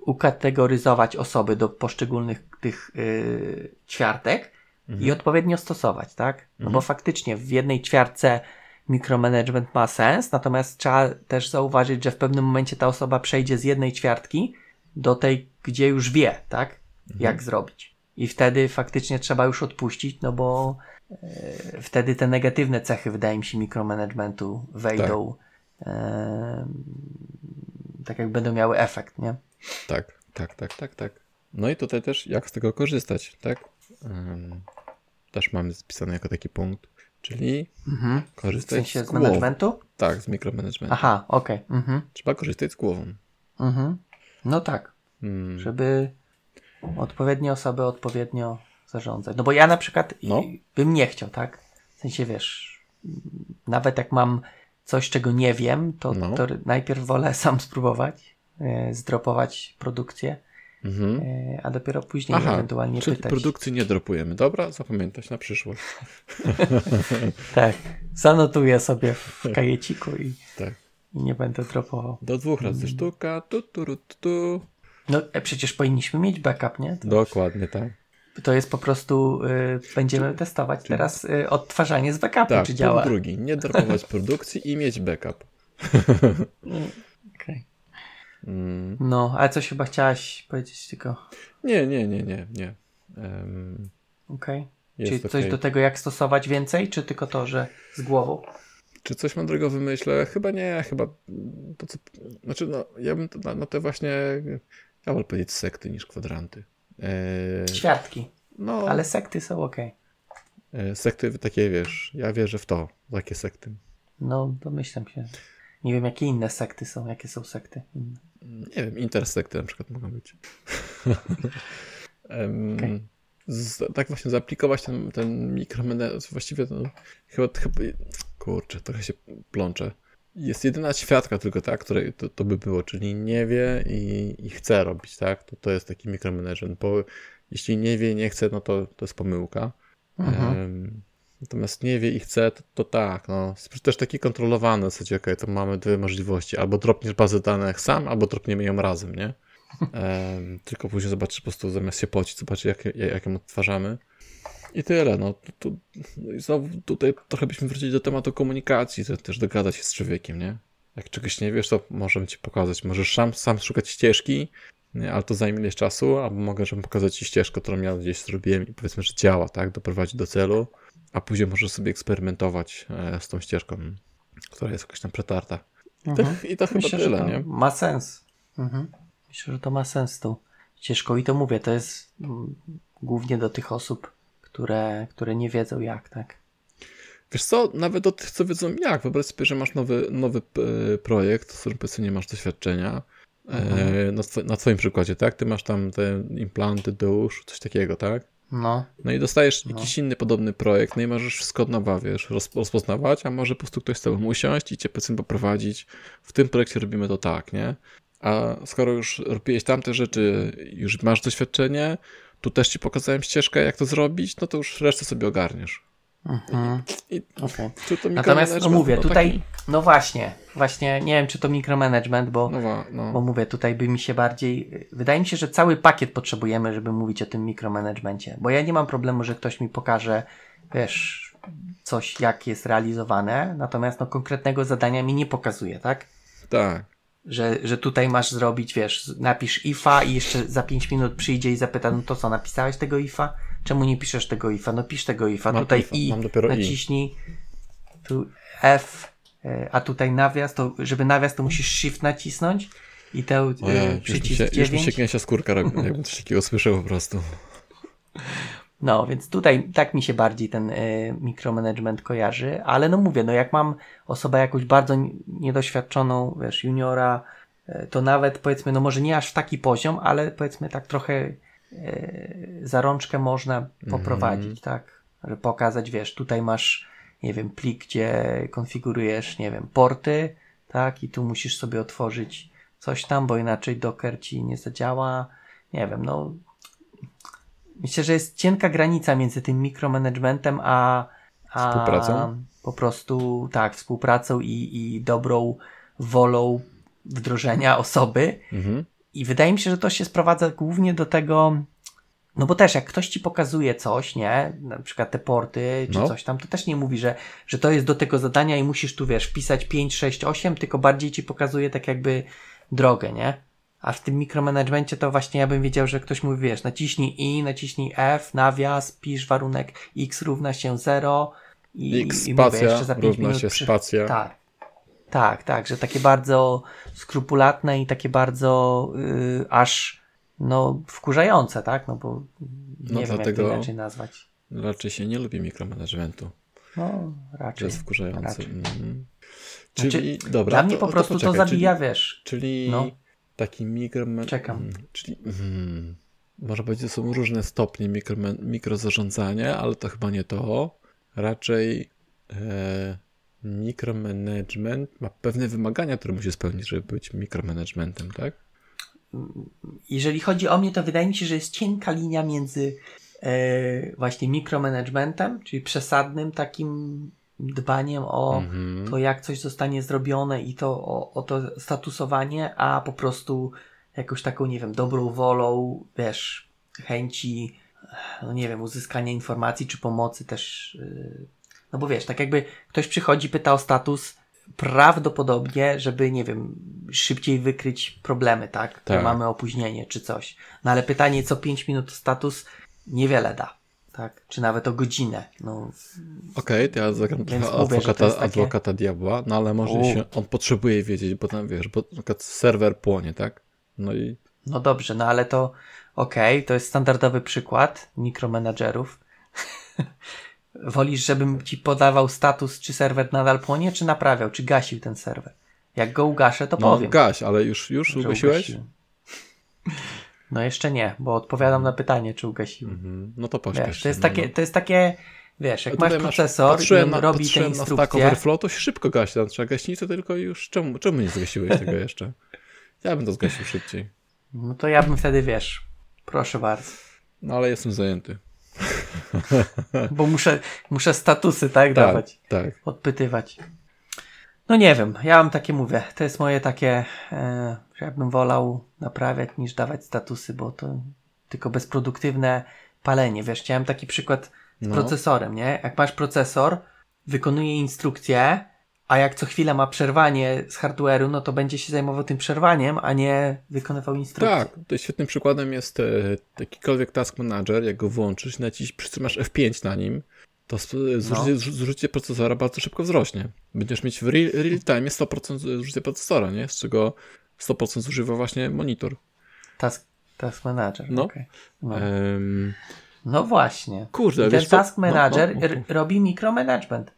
ukategoryzować osoby do poszczególnych tych yy, ćwiartek mhm. i odpowiednio stosować, tak? No mhm. bo faktycznie w jednej ćwiartce mikromanagement ma sens, natomiast trzeba też zauważyć, że w pewnym momencie ta osoba przejdzie z jednej ćwiartki do tej, gdzie już wie, tak? Mhm. Jak zrobić. I wtedy faktycznie trzeba już odpuścić, no bo E, wtedy te negatywne cechy, wydaje mi się, mikromanagementu wejdą, tak. e, tak jak będą miały efekt, nie? Tak, tak, tak, tak, tak. No i tutaj też jak z tego korzystać, tak? Też mamy zapisane jako taki punkt, czyli mhm. korzystać w sensie z, z managementu? Tak, z mikromanagementu. Aha, okej. Okay. Mhm. Trzeba korzystać z głową. Mhm. No tak, hmm. żeby odpowiednie osoby odpowiednio zarządzać. No bo ja na przykład no. bym nie chciał, tak? W sensie wiesz, nawet jak mam coś, czego nie wiem, to, no. to najpierw wolę sam spróbować, e, zdropować produkcję, mhm. e, a dopiero później Aha, ewentualnie czyli pytać. produkcji nie dropujemy. Dobra, zapamiętać na przyszłość. [LAUGHS] tak, zanotuję sobie w kajeciku i, tak. i nie będę dropował. Do dwóch razy mm. sztuka, tu, tu, tu, tu. No e, przecież powinniśmy mieć backup, nie? To Dokładnie, tak. To jest po prostu, y, będziemy testować Czyli... teraz y, odtwarzanie z backupu, tak, czy działa. drugi, nie dropować [LAUGHS] produkcji i mieć backup. Okay. Mm. No, ale coś chyba chciałaś powiedzieć tylko. Nie, nie, nie, nie, nie. Um, Okej. Okay. Czyli coś okej. do tego, jak stosować więcej, czy tylko to, że z głową? Czy coś mądrego wymyślę? Chyba nie, chyba to co, znaczy no, ja bym to, na, na te właśnie, ja wolę powiedzieć sekty niż kwadranty. Eee, Świadki. no, Ale sekty są okej. e, sekty takie, wiesz, ja wierzę w to, takie sekty. No, domyślam się. Nie wiem, jakie inne sekty są. Jakie są sekty inne. Nie wiem, intersekty na przykład mogą być. [LAUGHS] Okej. z, tak właśnie zaaplikować ten, ten mikromanagement, właściwie to chyba, chyba, kurczę, trochę się plączę. Jest jedyna świadka tylko, tak, której to, to by było, czyli nie wie i, i chce robić, tak, to, to jest taki mikromanagement, bo jeśli nie wie, nie chce, no to, to jest pomyłka. Mhm. Natomiast nie wie i chce, to, to tak, no. Jest też taki kontrolowany, w zasadzie, okej, to mamy dwie możliwości. Albo dropniesz bazę danych sam, albo dropniemy ją razem, nie? [LAUGHS] Tylko później zobaczysz po prostu, zamiast się pocić, zobaczysz, jak, jak, ją odtwarzamy. I tyle, no. Tu, tu, no znowu tutaj trochę byśmy wrócili do tematu komunikacji, to też dogadać się z człowiekiem, nie? Jak czegoś nie wiesz, to możemy ci pokazać. Możesz sam, sam szukać ścieżki, nie? ale to zajmie ileś czasu, albo mogę żebym pokazać ci ścieżkę, którą ja gdzieś zrobiłem i powiedzmy, że działa, tak? Doprowadzi do celu, a później możesz sobie eksperymentować e, z tą ścieżką, która jest jakoś tam przetarta. I to, Mhm. i to chyba Myślę, że tyle, to nie? ma sens. Mhm. Myślę, że to ma sens tą ścieżką. I to mówię, to jest mm, głównie do tych osób, które, które nie wiedzą jak, tak? Wiesz co, nawet do tych, co wiedzą jak, wyobraź sobie, że masz nowy, nowy e, projekt, z którym powiedzmy nie masz doświadczenia, e, na, tw- na twoim przykładzie, tak? Ty masz tam te implanty do uszu, coś takiego, tak? No, No i dostajesz jakiś inny podobny projekt, no i możesz wszystko od nowa, wiesz, roz, rozpoznawać, a może po prostu ktoś z tobą usiąść i cię powiedzmy poprowadzić. W tym projekcie robimy to tak, nie? A skoro już robiłeś tamte rzeczy, już masz doświadczenie, tu też ci pokazałem ścieżkę, jak to zrobić, no to już resztę sobie ogarniesz. Mhm. I to Natomiast, no mówię, tutaj, taki- no właśnie, właśnie, nie wiem, czy to mikromanagement, bo, No, no. bo mówię, tutaj by mi się bardziej, wydaje mi się, że cały pakiet potrzebujemy, żeby mówić o tym mikromanagemencie, bo ja nie mam problemu, że ktoś mi pokaże, wiesz, coś, jak jest realizowane, natomiast no konkretnego zadania mi nie pokazuje, tak? tak. Że, że tutaj masz zrobić, wiesz, napisz ifa i jeszcze za 5 minut przyjdzie i zapyta, no to co, napisałeś tego ifa? Czemu nie piszesz tego ifa? No pisz tego ifa. Mam tutaj ifa, i mam dopiero i. naciśnij, tu F, e, a tutaj nawias, to żeby nawias to musisz shift nacisnąć i ten Ojej, e, już, mi się, już mi 9. się gęsia skórka robi, [LAUGHS] jakbym coś takiego słyszał po prostu. No, więc tutaj tak mi się bardziej ten y, mikromanagement kojarzy, ale no mówię, no jak mam osobę jakąś bardzo ni- niedoświadczoną, wiesz, juniora, y, to nawet powiedzmy, no może nie aż w taki poziom, ale powiedzmy tak trochę za rączkę można poprowadzić, tak? Że pokazać, wiesz, tutaj masz, nie wiem, plik, gdzie konfigurujesz, nie wiem, porty, tak? I tu musisz sobie otworzyć coś tam, bo inaczej Docker ci nie zadziała. Nie wiem, no Myślę, że jest cienka granica między tym mikromanagementem a, a Współpracą? po prostu tak, współpracą i, i dobrą wolą wdrożenia osoby. Mhm. I wydaje mi się, że to się sprowadza głównie do tego, no bo też jak ktoś ci pokazuje coś, nie, na przykład te porty czy No. coś tam, to też nie mówi, że, że to jest do tego zadania i musisz tu, wiesz, wpisać 5, 6, 8, tylko bardziej ci pokazuje tak jakby drogę, nie? A w tym mikromanagemencie to właśnie ja bym wiedział, że ktoś mówi, wiesz, naciśnij I, naciśnij F, nawias, pisz warunek X równa się 0 i, X i mówię, spacja jeszcze za 5 równa minut się przy... spacja. Tak. Tak, tak, że takie bardzo skrupulatne i takie bardzo y, aż no wkurzające, tak? No bo nie No wiem jak to inaczej nazwać. Raczej się nie lubi mikromanagementu, No, że raczej. jest wkurzający. raczej. Mhm. Znaczy, Czyli, dobra. Dla mnie to- po to prostu to, poczekaj, zabija, wiesz. Czyli, czyli No. taki mikroman... Czekam. Mm, Czyli, mm, może powiedzieć, są różne stopnie mikroman... mikrozarządzania, ale to chyba nie to. Raczej e, mikromanagement ma pewne wymagania, które musi spełnić, żeby być mikromanagementem, tak? Jeżeli chodzi o mnie, to wydaje mi się, że jest cienka linia między e, właśnie mikromanagementem, czyli przesadnym takim dbaniem o Mhm. to, jak coś zostanie zrobione i to o, o to statusowanie, a po prostu jakąś taką, nie wiem, dobrą wolą, wiesz, chęci, no nie wiem, uzyskania informacji czy pomocy też. No bo wiesz, tak jakby ktoś przychodzi, pyta o status prawdopodobnie, żeby, nie wiem, szybciej wykryć problemy, tak? Tak. Mamy opóźnienie czy coś. No ale pytanie, co 5 minut status niewiele da, tak? Czy nawet o godzinę. No, Okej, to ja zagram trochę adwokata, takie- adwokata diabła, no ale może U. się, on potrzebuje wiedzieć, bo tam wiesz, bo na przykład serwer płonie, tak? No i no dobrze, no ale to okej, to jest standardowy przykład mikromanagerów. [LAUGHS] Wolisz, żebym ci podawał status, czy serwer nadal płonie, czy naprawiał, czy gasił ten serwer? Jak go ugaszę, to no powiem. gaś, ale już, już ugasiłeś? ugasiłem. No jeszcze nie, bo odpowiadam na pytanie, czy ugasiłem. Mhm. No to pośpiesz Wiesz, to jest no, takie, no. to jest takie, wiesz, jak masz procesor i on na, robi te patrzyłem na Stack instrukcje, Overflow, to się szybko gasi, tam trzeba gaśnicę tylko już, czemu, czemu nie zgasiłeś [LAUGHS] tego jeszcze? Ja bym to zgasił szybciej. no to ja bym wtedy, wiesz, proszę bardzo, No ale jestem zajęty. Bo muszę, muszę statusy, tak, Tak, dawać, tak. odpytywać. No nie wiem, ja mam takie, mówię, to jest moje takie, e, że ja bym wolał naprawiać niż dawać statusy, bo to tylko bezproduktywne palenie, wiesz, chciałem taki przykład z No. procesorem, nie? Jak masz procesor, wykonuje instrukcję, a jak co chwilę ma przerwanie z hardware'u, no to będzie się zajmował tym przerwaniem, a nie wykonywał instrukcji. Tak, tutaj świetnym przykładem jest e, jakikolwiek task manager, jak go włączysz, naciś, przytrzymasz F5 na nim, to sp- zużycie, No. zużycie procesora bardzo szybko wzrośnie. Będziesz mieć w real, real time 100% zużycia procesora, nie? Z czego 100% zużywa właśnie monitor. Task, task manager. No. okej. No. Em, no właśnie. kurde, I ten wiesz task manager No, no, r- robi mikromanagement.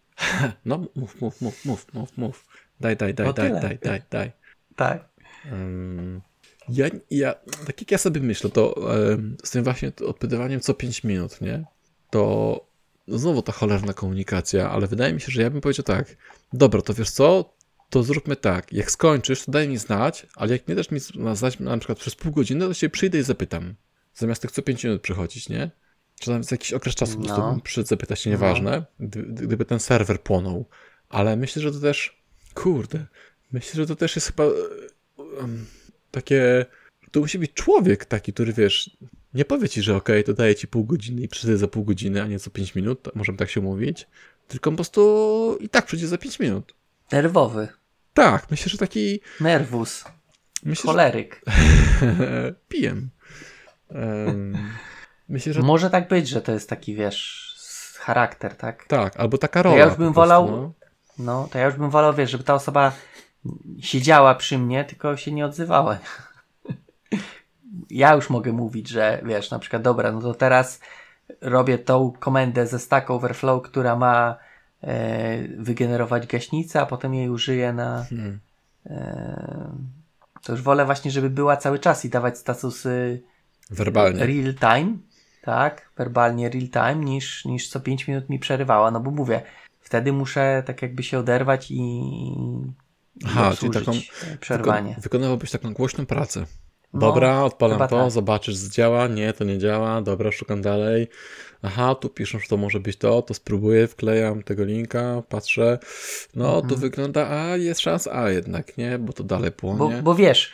No, mów, mów, mów, mów, mów, mów. Daj, daj, daj, daj, daj, daj, daj. Tak. Em, Ja, ja, tak jak ja sobie myślę, to em, z tym właśnie odpytywaniem co 5 minut, nie? To no znowu ta cholerna komunikacja, ale wydaje mi się, że ja bym powiedział tak, dobra, to wiesz co, to zróbmy tak, jak skończysz, to daj mi znać, ale jak nie dasz mi znać na przykład przez pół godziny, to się przyjdę i zapytam. Zamiast tych co 5 minut przychodzić, nie? Czy tam za jakiś okres czasu No. bym przyszedł zapytać się, nieważne, gdy, gdyby ten serwer płonął. Ale myślę, że to też, kurde, myślę, że to też jest chyba em, takie, to musi być człowiek taki, który wiesz, nie powie ci, że okej, to daję ci pół godziny i przyjdę za pół godziny, a nie co 5 minut, to możemy tak się mówić, tylko po prostu i tak przyjdzie za 5 minut. Nerwowy. Tak, myślę, że taki, Nerwus. myślę, Choleryk. że [LAUGHS] pijem. Em, myślę, że Może tak być, że to jest taki, wiesz, charakter, tak? tak, albo taka rola. ja już bym po prostu, wolał- no. No, to ja już bym wolał, wiesz, żeby ta osoba siedziała przy mnie, tylko się nie odzywała. [LAUGHS] Ja już mogę mówić, że wiesz, na przykład, dobra, no to teraz robię tą komendę ze Stack Overflow, która ma e, wygenerować gaśnicę, a potem jej użyję na. Hmm. E, to już wolę właśnie, żeby była cały czas i dawać statusy Werbalnie. real time, tak, werbalnie real time, niż, niż co 5 minut mi przerywała, no bo mówię, wtedy muszę tak jakby się oderwać i, i Aha, czyli taką e, przerwanie. Wyko- wykonywałbyś taką głośną pracę. No, Dobra, odpalam to, tak. zobaczysz, działa, nie, to nie działa, dobra, szukam dalej. Aha, tu piszą, że to może być to, to spróbuję, wklejam tego linka, patrzę, no, Mhm. tu wygląda, a jest szans, a jednak nie, bo to dalej Bo, płonie. bo wiesz,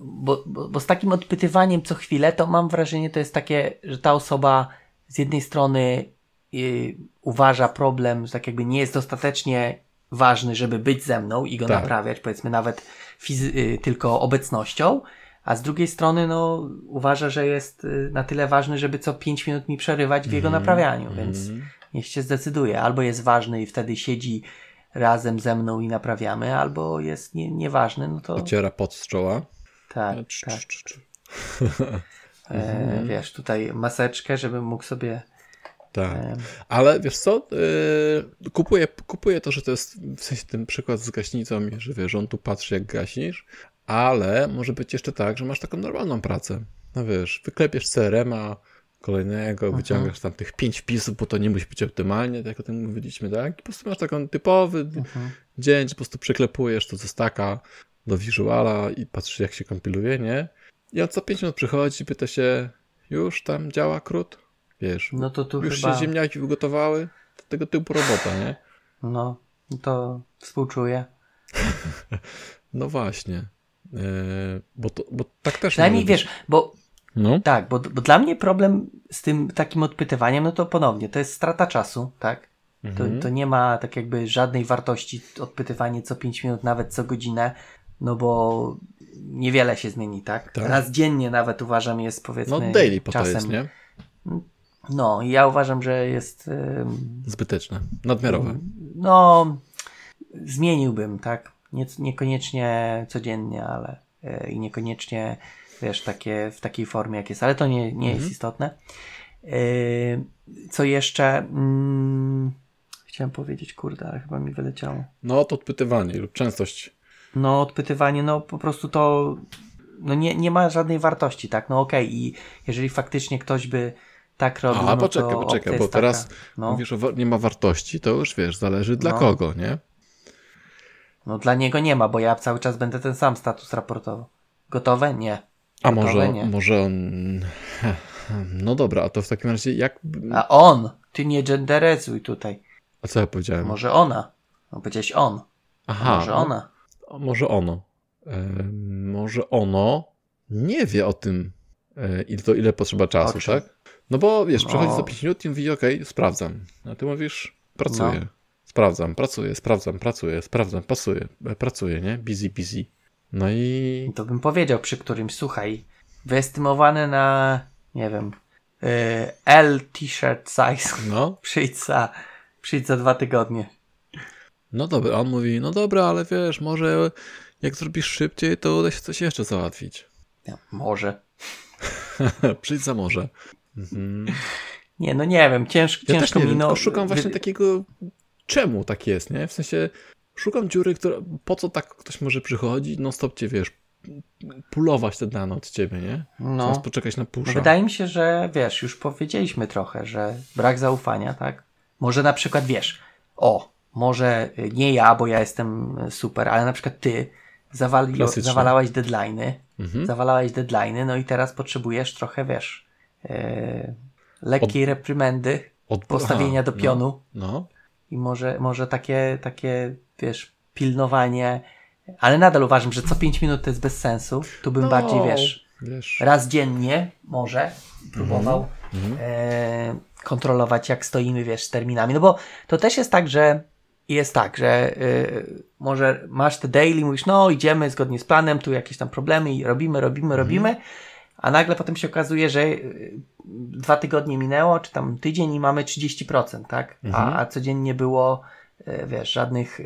bo, bo, bo z takim odpytywaniem co chwilę, to mam wrażenie, to jest takie, że ta osoba z jednej strony y, uważa problem, że tak jakby nie jest dostatecznie ważny, żeby być ze mną i go Tak. naprawiać, powiedzmy nawet fizy- y, tylko obecnością, a z drugiej strony no, uważa, że jest y, na tyle ważny, żeby co 5 minut mi przerywać w jego naprawianiu, więc Mhm. niech się zdecyduje. Albo jest ważny i wtedy siedzi razem ze mną i naprawiamy, albo jest nie, nieważny, no to Ociera pot z czoła. Tak, Cz, tak. [LAUGHS] E, wiesz, tutaj maseczkę, żebym mógł sobie Tak. Ale wiesz co, yy, kupuję, kupuję to, że to jest w sensie ten przykład z gaśnicą, i że wiesz, on tu patrzy jak gasisz, ale może być jeszcze tak, że masz taką normalną pracę. No wiesz, wyklepiesz CRM-a kolejnego, Mhm. wyciągasz tam tych pięć wpisów, bo to nie musi być optymalnie, tak jak o tym mówiliśmy, tak? I po prostu masz taką typowy mhm. dzień, że po prostu przyklepujesz to ze staka do Visuala i patrzysz jak się kompiluje, nie? I on co 5 minut przychodzi, pyta się, już tam działa krót? Wiesz, no to tu już chyba, się ziemniaki wygotowały? To tego typu robota, nie? no, to współczuję. [LAUGHS] No właśnie. Yy, bo, to, bo tak też Przynajmniej wiesz, bo No, tak, bo, bo dla mnie problem z tym takim odpytywaniem, no to ponownie, to jest strata czasu, tak? To, to nie ma tak jakby żadnej wartości odpytywanie co 5 minut, nawet co godzinę, no bo niewiele się zmieni, tak? Tak. Raz dziennie nawet uważam jest powiedzmy No daily po to czasem. jest, nie? No i ja uważam, że jest ym, Zbyteczne. Nadmiarowe. no zmieniłbym, tak? Nie, niekoniecznie codziennie, ale yy, i niekoniecznie wiesz, takie, w takiej formie jak jest, ale to nie, nie jest istotne. Yy, co jeszcze? Mm, chciałem powiedzieć, kurde, ale chyba mi wyleciało. No to odpytywanie lub częstość. No, odpytywanie, no po prostu to no nie, nie ma żadnej wartości, tak? No okej, i jeżeli faktycznie ktoś by tak robił, A, no poczekaj, to poczekaj, bo teraz taka, no, mówisz, wa- nie ma wartości, to już wiesz, zależy dla No. kogo, nie? no dla niego nie ma, bo ja cały czas będę ten sam status raportował. Gotowe? Nie. A Gotowe? może, Nie. może on... [LAUGHS] No dobra, a to w takim razie jak... A on, ty nie genderyzuj tutaj. A co ja powiedziałem? Może ona. No powiedziałeś on. Aha, może no, ona. Może ono. E, może ono nie wie o tym, e, ile, to, ile potrzeba czasu, tak? No bo wiesz, No. przychodzi za 5 minut i mówi, okej, sprawdzam. A ty mówisz, pracuję. No. Sprawdzam, pracuję, sprawdzam, pracuję, sprawdzam, pasuję, e, pracuję, nie? Busy, busy. No i To bym powiedział przy którymś, słuchaj, wyestymowane na, nie wiem, y, L t-shirt size. no, [LAUGHS] Przyjdź za, przyjdź za dwa tygodnie. No dobra, on mówi, no dobra, ale wiesz, może jak zrobisz szybciej, to uda się coś jeszcze załatwić. Ja, może. [LAUGHS] Przyjdź za morze. Mhm. Nie, no nie wiem, cięż, Ja ciężko też nie mi, no. szukam właśnie takiego, czemu tak jest, nie? W sensie, szukam dziury, która, po co tak ktoś może przychodzić, no stop cię, wiesz, pulować te dane od ciebie, nie? No. Zamiast poczekać na pusza. Wydaje mi się, że wiesz, już powiedzieliśmy trochę, że brak zaufania, tak? Może na przykład wiesz, o, może nie ja, bo ja jestem super, ale na przykład ty zawali, zawalałeś deadline'y, Mhm. zawalałeś deadline'y, no i teraz potrzebujesz trochę, wiesz, yy, lekkiej reprymendy, Od... postawienia Aha, do pionu No, no. i może, może takie, takie, wiesz, pilnowanie, ale nadal uważam, że co 5 minut to jest bez sensu. Tu bym No, bardziej, wiesz, wiesz. raz dziennie może próbował Mhm. e, kontrolować, jak stoimy, wiesz, z terminami. No bo to też jest tak, że jest tak, że e, może masz te daily, mówisz, no idziemy zgodnie z planem, tu jakieś tam problemy i robimy, robimy, robimy, a nagle potem się okazuje, że e, dwa tygodnie minęło, czy tam tydzień i mamy 30%, tak? A, a codziennie było, e, wiesz, żadnych,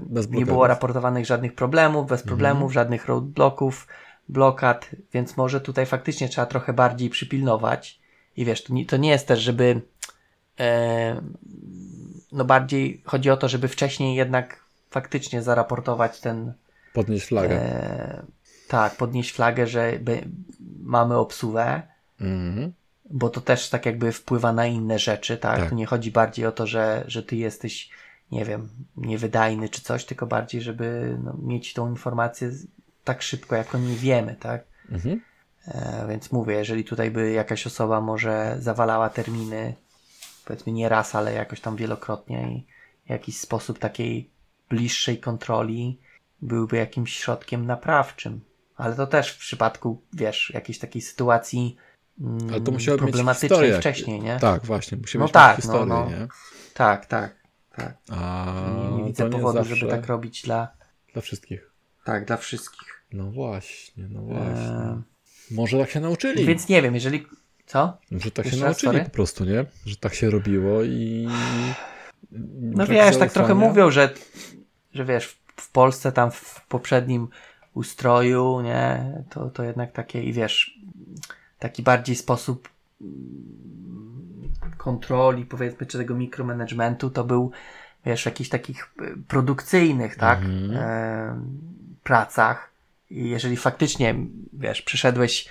Bez nie było raportowanych żadnych problemów, bez problemów, żadnych roadblocków, blokad, więc może tutaj faktycznie trzeba trochę bardziej przypilnować. I wiesz, to nie, to nie jest też, żeby e, no bardziej chodzi o to, żeby wcześniej jednak faktycznie zaraportować ten Podnieść flagę. e, tak, podnieść flagę, że by, mamy obsługę, Mhm. bo to też tak jakby wpływa na inne rzeczy, tak? Tak. Tu nie chodzi bardziej o to, że, że ty jesteś, nie wiem, niewydajny czy coś, tylko bardziej, żeby no, mieć tą informację tak szybko, jak oni wiemy, tak? Mhm. E, więc mówię, jeżeli tutaj by jakaś osoba może zawalała terminy, powiedzmy nie raz, ale jakoś tam wielokrotnie i jakiś sposób takiej bliższej kontroli byłby jakimś środkiem naprawczym. Ale to też w przypadku, wiesz, jakiejś takiej sytuacji mm, Ale to musiało mieć problematycznej historię. wcześniej, nie? Tak, właśnie. Musimy No mieć tak, historię, no, no. nie? Tak, tak, tak. A Nie, nie widzę to powodu, zawsze żeby tak robić dla, Dla wszystkich. tak, dla wszystkich. No właśnie, no właśnie. Eee, Może tak się nauczyli. więc nie wiem, jeżeli... Co? Może tak się Jeszcze nauczyli po prostu, nie? Że tak się robiło i... No wiesz, tak trochę zaufania. mówią, że, że wiesz, w, Polsce tam w poprzednim ustroju, nie, to, to jednak takie i wiesz, taki bardziej sposób mm, kontroli, powiedzmy, czy tego mikromanagementu, to był, wiesz, w jakichś takich e, produkcyjnych, tak, Mhm. e, pracach. I jeżeli faktycznie, wiesz, przyszedłeś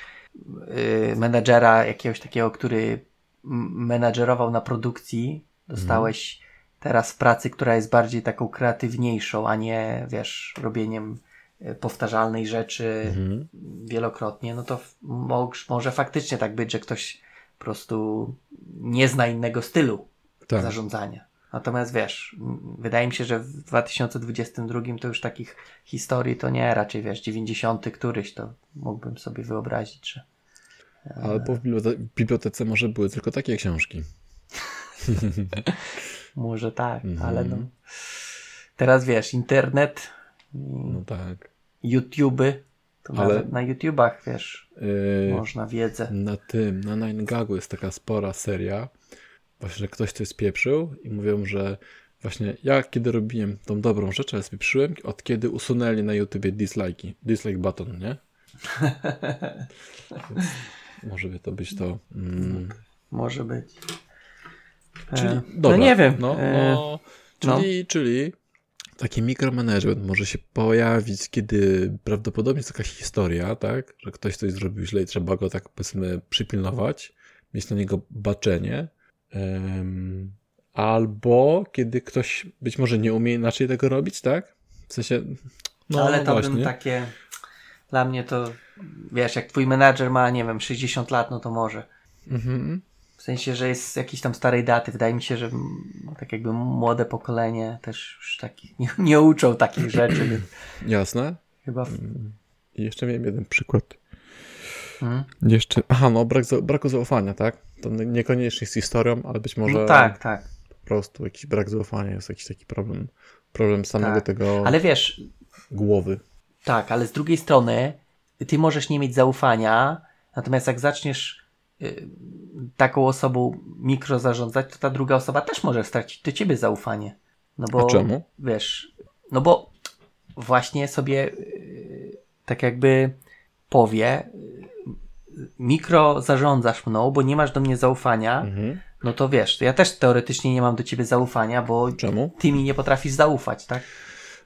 y, menadżera jakiegoś takiego, który menadżerował na produkcji, dostałeś teraz w pracy, która jest bardziej taką kreatywniejszą, a nie, wiesz, robieniem y, powtarzalnej rzeczy Mhm. wielokrotnie, no to mo- może faktycznie tak być, że ktoś po prostu nie zna innego stylu Tak. zarządzania. Natomiast wiesz, wydaje mi się, że w 2022 to już takich historii to nie, raczej wiesz, 90 któryś to mógłbym sobie wyobrazić, że Albo w bibliotece, może były tylko takie książki. [LAUGHS] Może tak, Mhm. ale no. Teraz wiesz, internet, No tak. YouTube'y, to Ale- nawet na YouTubach, wiesz, Yy, można wiedzę. na tym, na Nine Gagu jest taka spora seria, właśnie, że ktoś coś spieprzył i mówią, że właśnie ja kiedy robiłem tą dobrą rzecz, ale spieprzyłem, od kiedy usunęli na YouTubie dislike'i, dislike button, nie? [LAUGHS] Więc może by to być to. Mm, Może być. czyli, E, dobra, no nie wiem. No, e, no, czyli, czyli taki mikromanagement może się pojawić, kiedy prawdopodobnie jest jakaś historia, tak? Że ktoś coś zrobił źle i trzeba go tak powiedzmy przypilnować, mieć na niego baczenie. Albo kiedy ktoś być może nie umie inaczej tego robić, tak? W sensie. No, ale to właśnie. bym takie. Dla mnie to. Wiesz, jak twój menadżer ma, nie wiem, 60 lat, no to może. Mhm. W sensie, że jest z jakiejś tam starej daty. Wydaje mi się, że mm, tak jakby młode pokolenie też już takich nie, nie uczą takich [CLEARS THROAT] rzeczy, więc Jasne. chyba. W... I jeszcze miałem jeden przykład. Hmm? Jeszcze. Aha, no brak, braku zaufania, tak? To niekoniecznie z historią, ale być może. No tak, tak. po prostu jakiś brak zaufania, jest jakiś taki problem, problem samego Tak. tego Ale wiesz, głowy. Tak, ale z drugiej strony ty możesz nie mieć zaufania, natomiast jak zaczniesz y, taką osobą mikro zarządzać, to ta druga osoba też może stracić do ciebie zaufanie. No bo A czemu? wiesz, no bo właśnie sobie y, tak jakby powie mikro zarządzasz mną, bo nie masz do mnie zaufania, Mhm. no to wiesz, to ja też teoretycznie nie mam do ciebie zaufania, bo Czemu? ty mi nie potrafisz zaufać, tak?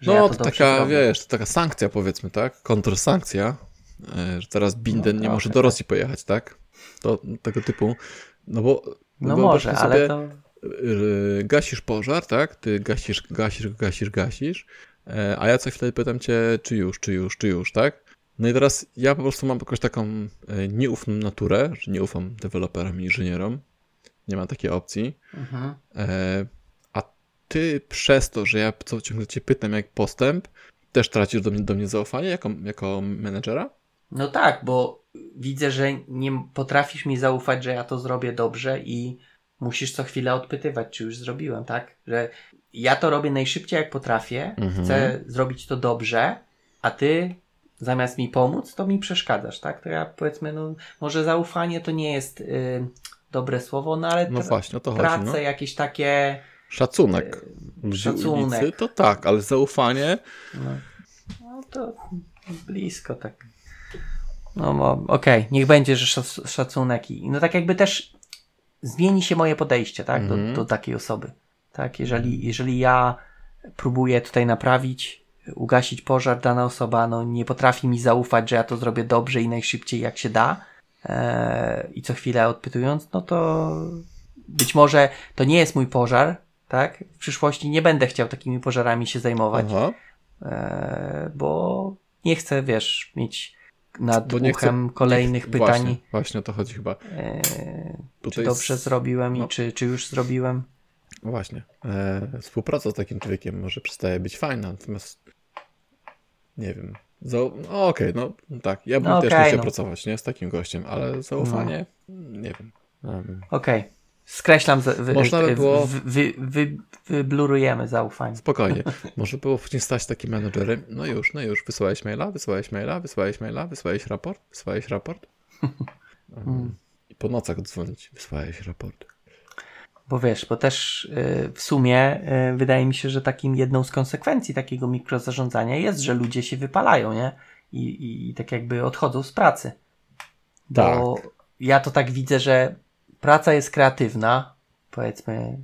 Że No, ja to, dobrze taka, zrobię. wiesz, to taka sankcja powiedzmy, tak? Kontrsankcja, e, że teraz Binden No, nie może do Rosji pojechać, tak? To tego typu, no bo No może, ale sobie, to... y, gasisz pożar, tak? Ty gasisz, gasisz, gasisz, gasisz, e, a ja co chwilę pytam cię, czy już, czy już, czy już, tak? No i teraz ja po prostu mam jakąś taką e, nieufną naturę, że nie ufam deweloperom i inżynierom. Nie ma takiej opcji. Mhm. E, a ty przez to, że ja co ciągle cię pytam jak postęp, też tracisz do mnie, do mnie zaufanie jako, jako menedżera? No tak, bo widzę, że nie potrafisz mi zaufać, że ja to zrobię dobrze i musisz co chwilę odpytywać, czy już zrobiłem, tak? Że ja to robię najszybciej jak potrafię, Mhm. chcę zrobić to dobrze, a ty zamiast mi pomóc, to mi przeszkadzasz, tak? To ja powiedzmy, no może zaufanie to nie jest y, dobre słowo, no ale No właśnie, to chodzi. tracę No. jakieś takie Szacunek ludzi szacunek. ulicy, to tak, ale zaufanie, No, no to blisko tak. No okej, niech będzie, że szac- szacunek i no tak jakby też zmieni się moje podejście, tak, Mhm. do, do takiej osoby. Tak, jeżeli, jeżeli ja próbuję tutaj naprawić, ugasić pożar, dana osoba no, nie potrafi mi zaufać, że ja to zrobię dobrze i najszybciej jak się da e, i co chwilę odpytując, no to być może to nie jest mój pożar, tak? W przyszłości nie będę chciał takimi pożarami się zajmować. E, bo nie chcę, wiesz, mieć nad Bo nie chcę- uchem kolejnych pytań, Właśnie, właśnie o to chodzi chyba. e, czy dobrze jest- zrobiłem no. i czy, czy już zrobiłem. Właśnie. E, współpraca z takim człowiekiem może przestaje być fajna, natomiast nie wiem. Za, no okej, no tak. Ja bym No też nie chciał no. pracować nie, z takim gościem, ale zaufanie, nie wiem. Okej. Skreślam, za- wy, Można by było- wy, wy, wy, wyblurujemy zaufanie. Spokojnie. [LAUGHS] Może było później stać takim menedżerem. No już, no już. Wysłałeś maila, wysłałeś maila, wysłałeś maila, wysłałeś raport, wysłałeś raport. [LAUGHS] I po nocach dzwonić, wysłałeś raport. Bo wiesz, bo też y, w sumie y, wydaje mi się, że takim jedną z konsekwencji takiego mikrozarządzania jest, że ludzie się wypalają, nie? I, i, i tak jakby odchodzą z pracy. Bo ja to tak widzę, że praca jest kreatywna, powiedzmy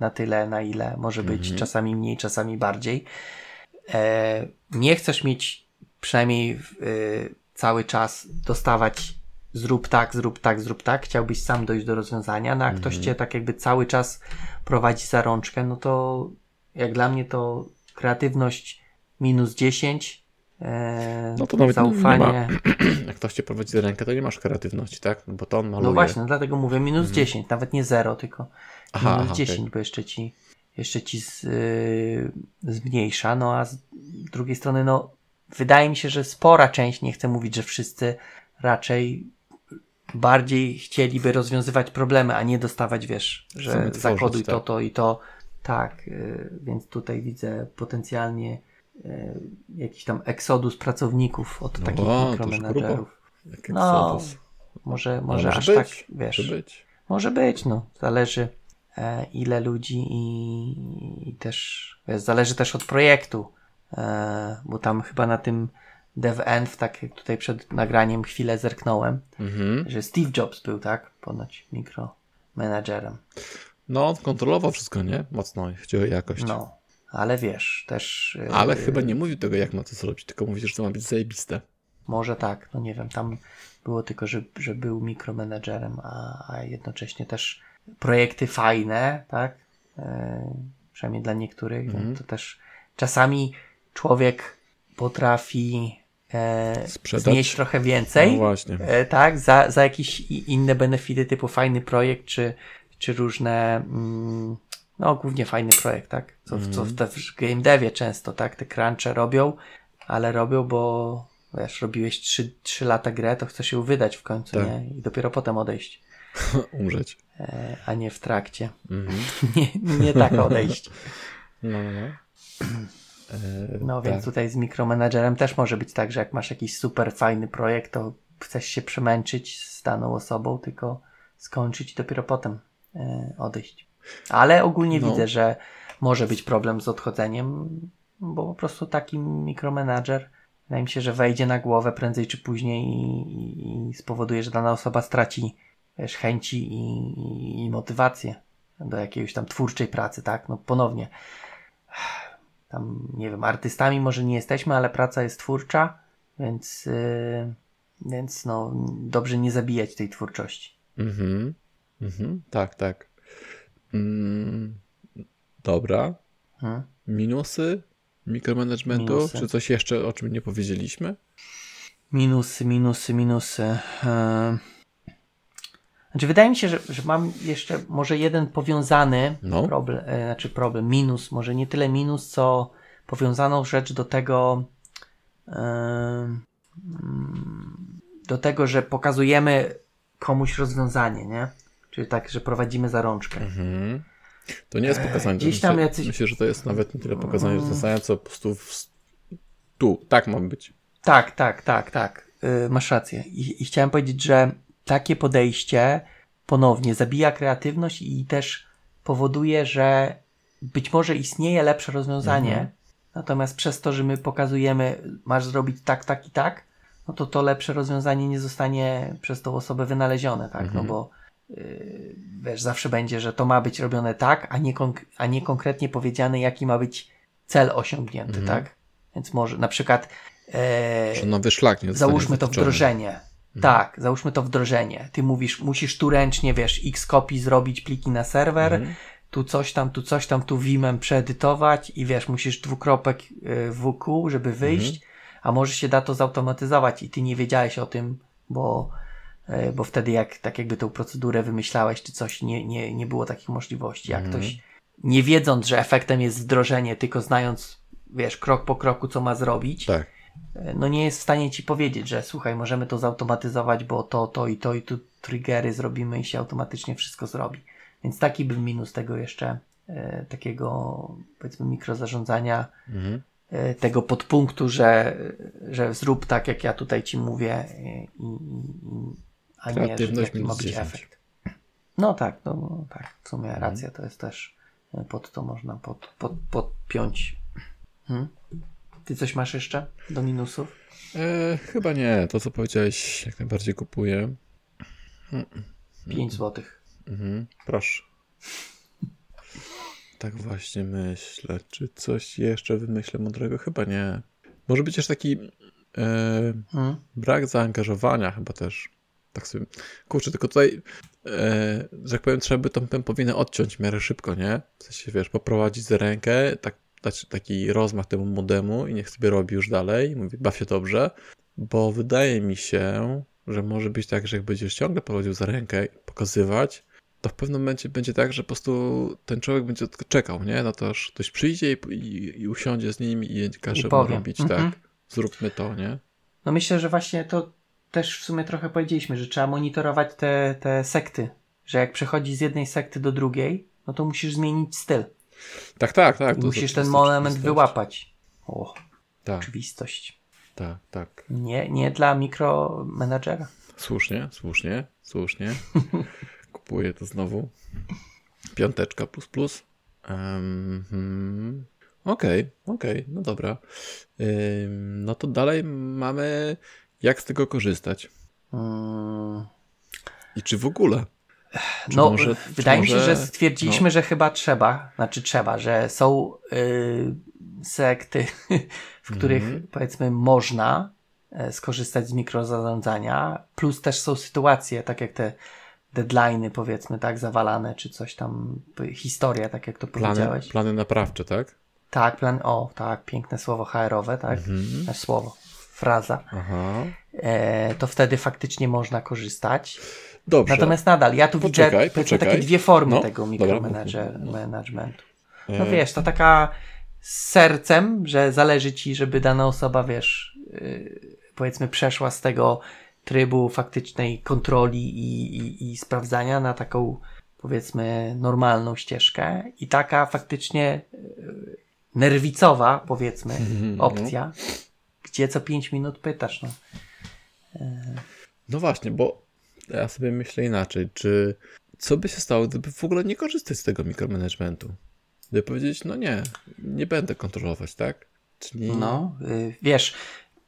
na tyle, na ile może być, Mhm. czasami mniej, czasami bardziej. E, nie chcesz mieć przynajmniej y, cały czas dostawać zrób tak, zrób tak, zrób tak, chciałbyś sam dojść do rozwiązania, no a ktoś Mhm. cię tak jakby cały czas prowadzi za rączkę, no to jak dla mnie to kreatywność minus 10, e, No to nawet nie zaufanie. [CLEARS THROAT] Jak ktoś cię prowadzi za rękę, to nie masz kreatywności, tak? No bo to on maluje. No właśnie, no dlatego mówię minus 10, nawet nie 0, tylko Mhm. Aha, minus aha, 10, bo jeszcze ci, jeszcze ci z, y, zmniejsza. No a z drugiej strony, no wydaje mi się, że spora część, nie chcę mówić, że wszyscy raczej bardziej chcieliby rozwiązywać problemy, a nie dostawać, wiesz, że zakoduj to, tak. to i to. Tak, y, więc tutaj widzę potencjalnie y, jakiś tam eksodus pracowników od No, takich to już mikromenadżerów. Jak No, Exodus. Może, No, może aż być, tak, wiesz. Może być. Może być, no. Zależy e, ile ludzi i, i też wiesz, zależy też od projektu. E, bo tam chyba na tym DevEnv, tak jak tutaj przed nagraniem chwilę zerknąłem, Mhm. że Steve Jobs był, tak? Ponoć mikromanagerem. No, on kontrolował wszystko, nie? Mocno, jeśli chodzi o jakość. No. Ale wiesz, też. Ale chyba nie mówił tego, jak ma to zrobić, tylko mówi, że to ma być zajebiste. Może tak, no nie wiem, tam było tylko, że, że był mikromanagerem, a, a jednocześnie też projekty fajne, tak? E, przynajmniej dla niektórych. Mhm. No, to też czasami człowiek potrafi e, Sprzedać? znieść trochę więcej, No właśnie. e, tak? Za, za jakieś inne benefity, typu fajny projekt, czy, czy różne. Mm, no, głównie fajny projekt, tak? Co, w- co w, te, w game devie często, tak? Te crunche robią, ale robią, bo wiesz, robiłeś 3, 3 lata grę, to chcesz ją wydać w końcu, Tak. nie? I dopiero potem odejść, [LAUGHS] Umrzeć. e, a nie w trakcie. Mhm. [LAUGHS] nie, nie tak odejść. No, no, no. E, No tak. więc tutaj z mikromanagerem też może być tak, że jak masz jakiś super fajny projekt, to chcesz się przemęczyć z daną osobą, tylko skończyć i dopiero potem e, odejść. Ale ogólnie No. widzę, że może być problem z odchodzeniem, bo po prostu taki mikromanager wydaje mi się, że wejdzie na głowę prędzej czy później i, i, i spowoduje, że dana osoba straci wiesz, chęci i, i, i motywację do jakiejś tam twórczej pracy, tak? No ponownie tam, nie wiem, artystami może nie jesteśmy, ale praca jest twórcza, więc, yy, więc no, dobrze nie zabijać tej twórczości. Mhm. Mhm. Tak, tak. Mm, dobra. Hmm? Minusy mikromanagementu? Minusy. Czy coś jeszcze, o czym nie powiedzieliśmy? Minusy, minusy, minusy. Yy. Znaczy, wydaje mi się, że, że mam jeszcze może jeden powiązany No. problem, e, znaczy problem, minus, może nie tyle minus, co powiązaną rzecz do tego, e, mm, do tego, że pokazujemy komuś rozwiązanie, nie? Czyli tak, że prowadzimy za rączkę. Mhm. To nie jest pokazanie. gdzieś myślę, tam jacyś- myślę, że to jest nawet nie tyle pokazanie rozwiązania, co po prostu w... tu, tak ma być. Tak, tak, tak, tak. Yy, masz rację. I, I chciałem powiedzieć, że takie podejście ponownie zabija kreatywność i też powoduje, że być może istnieje lepsze rozwiązanie, Mhm. natomiast przez to, że my pokazujemy, masz zrobić tak, tak i tak, no to to lepsze rozwiązanie nie zostanie przez tą osobę wynalezione, tak? Mhm. No bo yy, wiesz, zawsze będzie, że to ma być robione tak, a nie, a nie konkretnie powiedziane, jaki ma być cel osiągnięty, Mhm. tak? Więc może na przykład Że nowy szlak nie załóżmy to wdrożenie. Tak, załóżmy to wdrożenie. Ty mówisz, musisz tu ręcznie, wiesz, x kopii zrobić pliki na serwer, Mhm. tu coś tam, tu coś tam, tu Vimem przeedytować i wiesz, musisz dwukropek y, WQ, żeby wyjść, Mhm. a może się da to zautomatyzować i ty nie wiedziałeś o tym, bo, y, bo wtedy jak tak jakby tą procedurę wymyślałeś czy coś, nie, nie, nie było takich możliwości. Jak Mhm. ktoś nie wiedząc, że efektem jest wdrożenie, tylko znając, wiesz, krok po kroku, co ma zrobić, Tak. No nie jest w stanie ci powiedzieć, że słuchaj, możemy to zautomatyzować, bo to, to i to i tu triggery zrobimy i się automatycznie wszystko zrobi. Więc taki był minus tego jeszcze e, takiego powiedzmy mikrozarządzania, Mhm. e, tego podpunktu, że, że zrób tak, jak ja tutaj ci mówię, e, i, i, a nie, że jaki ma być 10. efekt. No tak, no, no tak, w sumie Mhm. racja, to jest też e, pod to można pod, pod, podpiąć. Hmm? Ty coś masz jeszcze do minusów? E, chyba nie. To, co powiedziałeś, jak najbardziej kupuję. 5 złotych. Mhm. Proszę. Tak właśnie myślę. Czy coś jeszcze wymyślę mądrego? Chyba nie. Może być też taki e, Hmm? brak zaangażowania chyba też. Tak sobie. Kurczę, tylko tutaj, e, że jak powiem, trzeba by tą pępowinę odciąć w miarę szybko, nie? W sensie, wiesz, poprowadzić za rękę, tak, dać taki rozmach temu modemu i niech sobie robi już dalej. Mówi, baw się dobrze, bo wydaje mi się, że może być tak, że jak będziesz ciągle prowadził za rękę i pokazywać, to w pewnym momencie będzie tak, że po prostu ten człowiek będzie czekał, nie? No to aż ktoś przyjdzie i, i, i usiądzie z nim i każe mu powie. robić, Mhm. tak? Zróbmy to, nie? No myślę, że właśnie to też w sumie trochę powiedzieliśmy, że trzeba monitorować te, te sekty. Że jak przechodzi z jednej sekty do drugiej, no to musisz zmienić styl. Tak, tak, tak. I to- musisz to ten jest moment wyłapać. O, Tak, oczywistość. tak, tak. Nie, nie dla mikromenadżera. Słusznie, słusznie, słusznie. [LAUGHS] Kupuję to znowu. Piąteczka plus plus. Em, hmm. Okej, okej, no dobra. Ym, no to dalej mamy jak z tego korzystać. Mm, I czy w ogóle? Czy no, może- wydaje mi się, że stwierdziliśmy, no. że chyba trzeba, znaczy trzeba, że są y, sekty, [LAUGHS] w których Mhm. powiedzmy można e, skorzystać z mikrozarządzania, plus też są sytuacje, tak jak te deadlines powiedzmy, tak, zawalane, czy coś tam, historia, tak jak to Plany, powiedziałeś. plany naprawcze, tak? Tak, plan, o, tak, piękne słowo HR-owe, tak, e, słowo, fraza, e, to wtedy faktycznie można korzystać. Dobrze. Natomiast nadal, ja tu Poczekaj, widzę poczekaj. takie dwie formy No, tego mikromanagementu. No E, wiesz, to taka z sercem, że zależy ci, żeby dana osoba, wiesz, yy, powiedzmy przeszła z tego trybu faktycznej kontroli i, i, i sprawdzania na taką, powiedzmy, normalną ścieżkę i taka faktycznie yy, nerwicowa, powiedzmy, Mhm, no. opcja, gdzie co 5 minut pytasz, no. No właśnie, bo ja sobie myślę inaczej, czy co by się stało, gdyby w ogóle nie korzystać z tego mikromanagementu? Gdyby powiedzieć, no nie, nie będę kontrolować, tak? Czyli No, y, wiesz,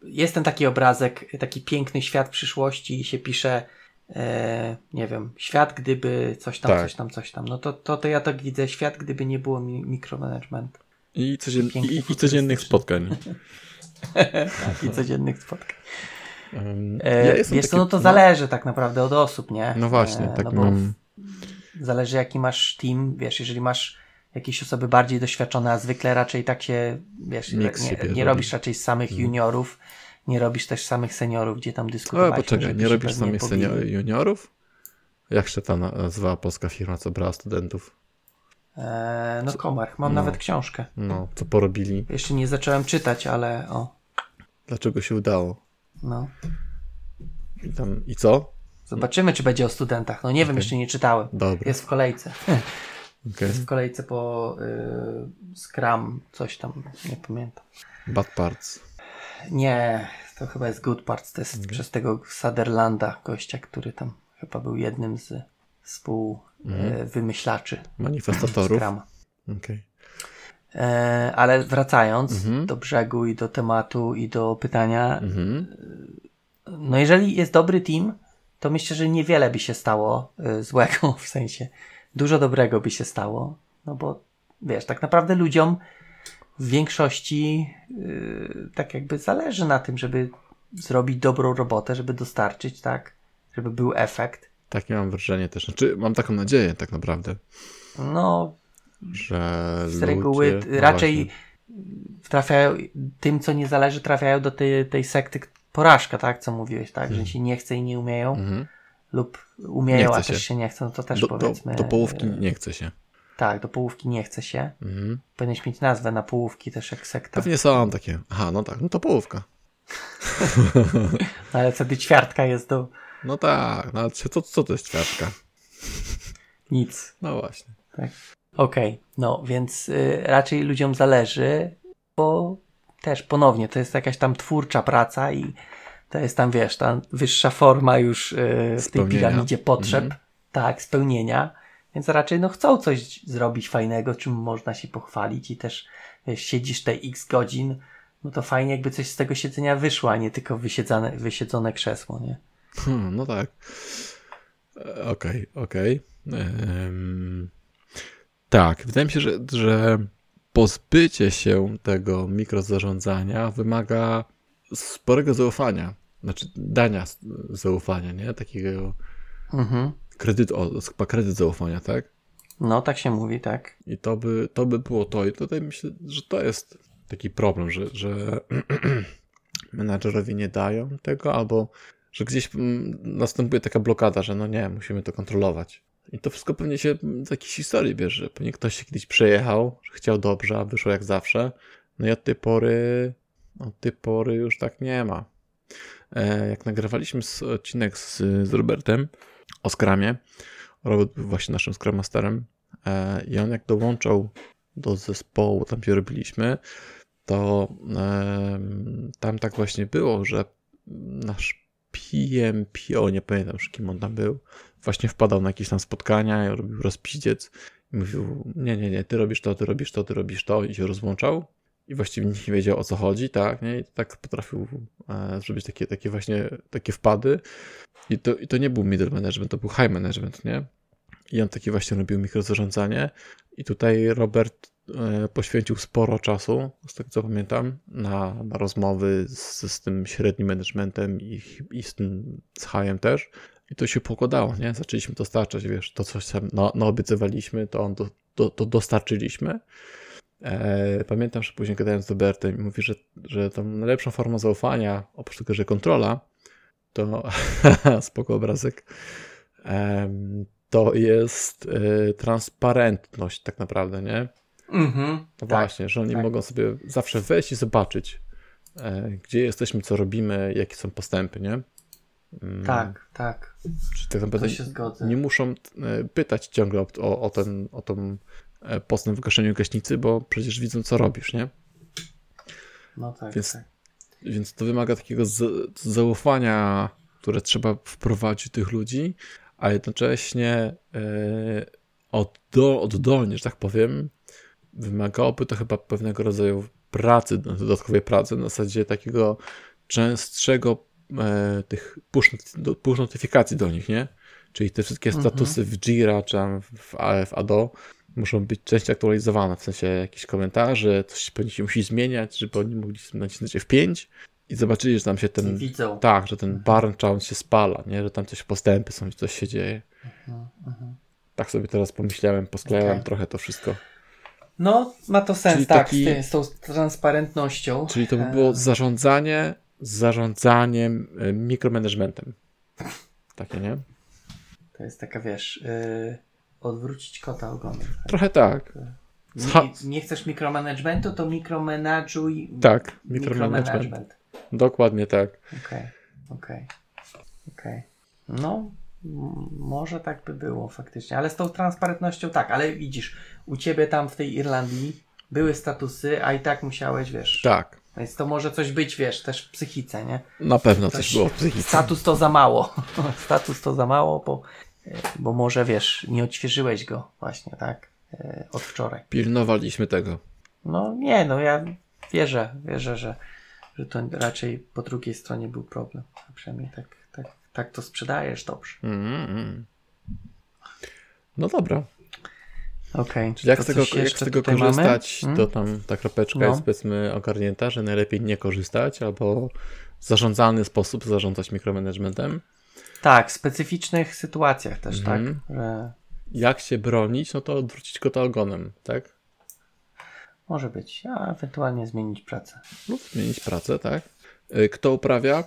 jest ten taki obrazek, taki piękny świat przyszłości i się pisze, e, nie wiem, świat gdyby coś tam, Tak. coś tam, coś tam. No to, to, to ja tak widzę, świat gdyby nie było mi mikromanagementu i, codzien, i, [LAUGHS] i codziennych spotkań. i codziennych spotkań. E, wiesz co, no to zależy tak naprawdę od osób, nie? No właśnie, E, tak no mam. Zależy jaki masz team, wiesz, jeżeli masz jakieś osoby bardziej doświadczone, a zwykle raczej tak się, wiesz, nie, nie, robi. robisz raczej samych Mhm. juniorów, nie robisz też samych seniorów, gdzie tam dyskutowaliśmy, poczekaj, żeby nie robisz samych senior, juniorów? Jak się ta nazywała polska firma, co brała studentów? Eee, no Komarch, mam No. nawet książkę. No, co porobili? Jeszcze nie zacząłem czytać, ale o, Dlaczego się udało? No. I, tam, i co? Zobaczymy, czy będzie o studentach. No nie wiem, jeszcze nie czytałem. Dobra, Jest w kolejce. [LAUGHS] okej. Jest w kolejce po y, Scrum, coś tam, nie pamiętam. Bad parts. Nie, to chyba jest Good Parts, to jest przez tego Sutherlanda, gościa, który tam chyba był jednym z współwymyślaczy Manifestatorów. Scruma. Okej. E, ale wracając Mhm. do brzegu i do tematu i do pytania, Mhm. no jeżeli jest dobry team, to myślę, że niewiele by się stało y, złego, [LAUGHS] w sensie dużo dobrego by się stało, no bo wiesz, tak naprawdę ludziom w większości y, tak jakby zależy na tym, żeby zrobić dobrą robotę, żeby dostarczyć, tak, żeby był efekt. Takie mam wrażenie też. Znaczy, mam taką nadzieję tak naprawdę, No, że z ludzie... reguły no raczej trafiają, tym co nie zależy, trafiają do tej, tej sekty porażka, tak, co mówiłeś, tak, że się nie chce i nie umieją, Mhm. lub umieją, a się. też się nie chcą, no to też Do, do, powiedzmy. do połówki e, nie chce się. Tak, do połówki nie chce się. Mhm. Powinieneś mieć nazwę na połówki też jak sekta. Pewnie są takie. Aha, no tak, no to połówka. [LAUGHS] No, ale wtedy ćwiartka jest do No tak, no ale co, co to jest ćwiartka? nic. No właśnie. Okej, no więc y, raczej ludziom zależy, bo też ponownie to jest jakaś tam twórcza praca i to jest tam, wiesz, ta wyższa forma już y, w tej piramidzie potrzeb, Mhm. tak, spełnienia, więc raczej no chcą coś zrobić fajnego, czym można się pochwalić i też wiesz, siedzisz te x godzin, no to fajnie jakby coś z tego siedzenia wyszło, a nie tylko wysiedzone, wysiedzone krzesło, nie? Hmm, no tak. E, Okej, okej. Em, Tak, wydaje mi się, że, że pozbycie się tego mikrozarządzania wymaga sporego zaufania. Znaczy dania zaufania, nie? Takiego Mhm. kredytu, o, chyba kredyt zaufania, tak? No, tak się mówi, tak. I to by, to by było to. I tutaj myślę, że to jest taki problem, że, że [CLEARS THROAT] menadżerowie nie dają tego, albo że gdzieś mm, następuje taka blokada, że no nie, musimy to kontrolować. I to wszystko pewnie się z jakiejś historii bierze. Pewnie ktoś się kiedyś przejechał, że chciał dobrze, a wyszło jak zawsze. No i od tej pory, od tej pory już tak nie ma. e, jak nagrywaliśmy odcinek z, z Robertem o Scrumie, Robert był właśnie naszym Scrum e, i on jak dołączał do zespołu, tam gdzie robiliśmy, to tam tak właśnie było, że nasz PM, PO, nie pamiętam już kim on tam był, właśnie wpadał na jakieś tam spotkania robił rozpiździec i mówił, nie, nie, nie, ty robisz to, ty robisz to, ty robisz to i się rozłączał. I właściwie nikt nie wiedział o co chodzi, tak, nie, i tak potrafił e, zrobić takie, takie właśnie, takie wpady. I to, i to nie był middle management, to był high management, nie, i on taki właśnie robił mikrozarządzanie i tutaj Robert e, poświęcił sporo czasu, z tego co pamiętam, na, na rozmowy z, z tym średnim managementem i, i z tym z Hajem też. I to się pokładało, nie? Zaczęliśmy dostarczać, wiesz, to coś tam no, naobiecywaliśmy, to, on do, do, to dostarczyliśmy. E, pamiętam, że później gadałem z Robertem i mówi, że, że tą najlepszą formą zaufania, oprócz tego, że kontrola, to [LAUGHS] spoko obrazek, to jest y, transparentność tak naprawdę, nie? Mhm, no tak, właśnie, że oni tak. mogą sobie zawsze wejść i zobaczyć, e, gdzie jesteśmy, co robimy, jakie są postępy, nie? Mm. Tak, tak. Czy tak naprawdę to się zgodzę. nie muszą e, pytać ciągle o, o, ten, o tą e, postęp w gaszeniu gaśnicy, bo przecież widzą, co robisz, nie? No tak, więc, tak. Więc to wymaga takiego zaufania, które trzeba wprowadzić tych ludzi, a jednocześnie oddo, oddolnie, że tak powiem, wymagałoby to chyba pewnego rodzaju pracy, dodatkowej pracy, na zasadzie takiego częstszego e, tych push, push notyfikacji do nich, nie? Czyli te wszystkie mhm. statusy w Jira czy w, w ADO muszą być częściej aktualizowane, w sensie jakieś komentarze, coś pewnie się musi zmieniać, żeby oni mogli nacisnąć F5 i zobaczyli, że tam się ten. Widzą. Tak, że ten mhm. barn challenge się spala, nie? że tam coś postępy są, coś się dzieje. Uh-huh, uh-huh. Tak sobie teraz pomyślałem, posklejałem okay. trochę to wszystko. No, ma to sens, czyli tak, taki, z, ty, z tą transparentnością. Czyli to by było e. zarządzanie z zarządzaniem e, mikromanagementem. Takie, nie? To jest taka, wiesz, yy, odwrócić kota ogonem. Trochę tak. Nie, nie, chcesz mikromanagementu, to mikromanage'uj tak, mikromanagement. Dokładnie tak. Okej, okay, okej, okay, okej. Okay. No, może tak by było faktycznie, ale z tą transparentnością tak, ale widzisz, u ciebie tam w tej Irlandii były statusy, a i tak musiałeś, wiesz. Tak. Więc to może coś być, wiesz, też w psychice, nie? Na pewno coś, coś było w psychice. Status to za mało. [LAUGHS] status to za mało, bo, bo może, wiesz, nie odświeżyłeś go właśnie, tak? E, od wczoraj. Pilnowaliśmy tego. No nie, no ja wierzę, wierzę, że, że to raczej po drugiej stronie był problem. A przynajmniej tak, tak, tak to sprzedajesz dobrze. Mm-hmm. No dobra. Okej. Okay. Czyli jak z tego, jak z tego korzystać, mamy? to tam ta kropeczka no. jest powiedzmy ogarnięta, że najlepiej nie korzystać albo w zarządzany sposób zarządzać mikromanagementem. Tak, w specyficznych sytuacjach też, mm-hmm. tak. Mhm. Że... Jak się bronić, no to odwrócić kota ogonem, tak? Może być, a ewentualnie zmienić pracę. Lub zmienić pracę, tak. Y, kto uprawia?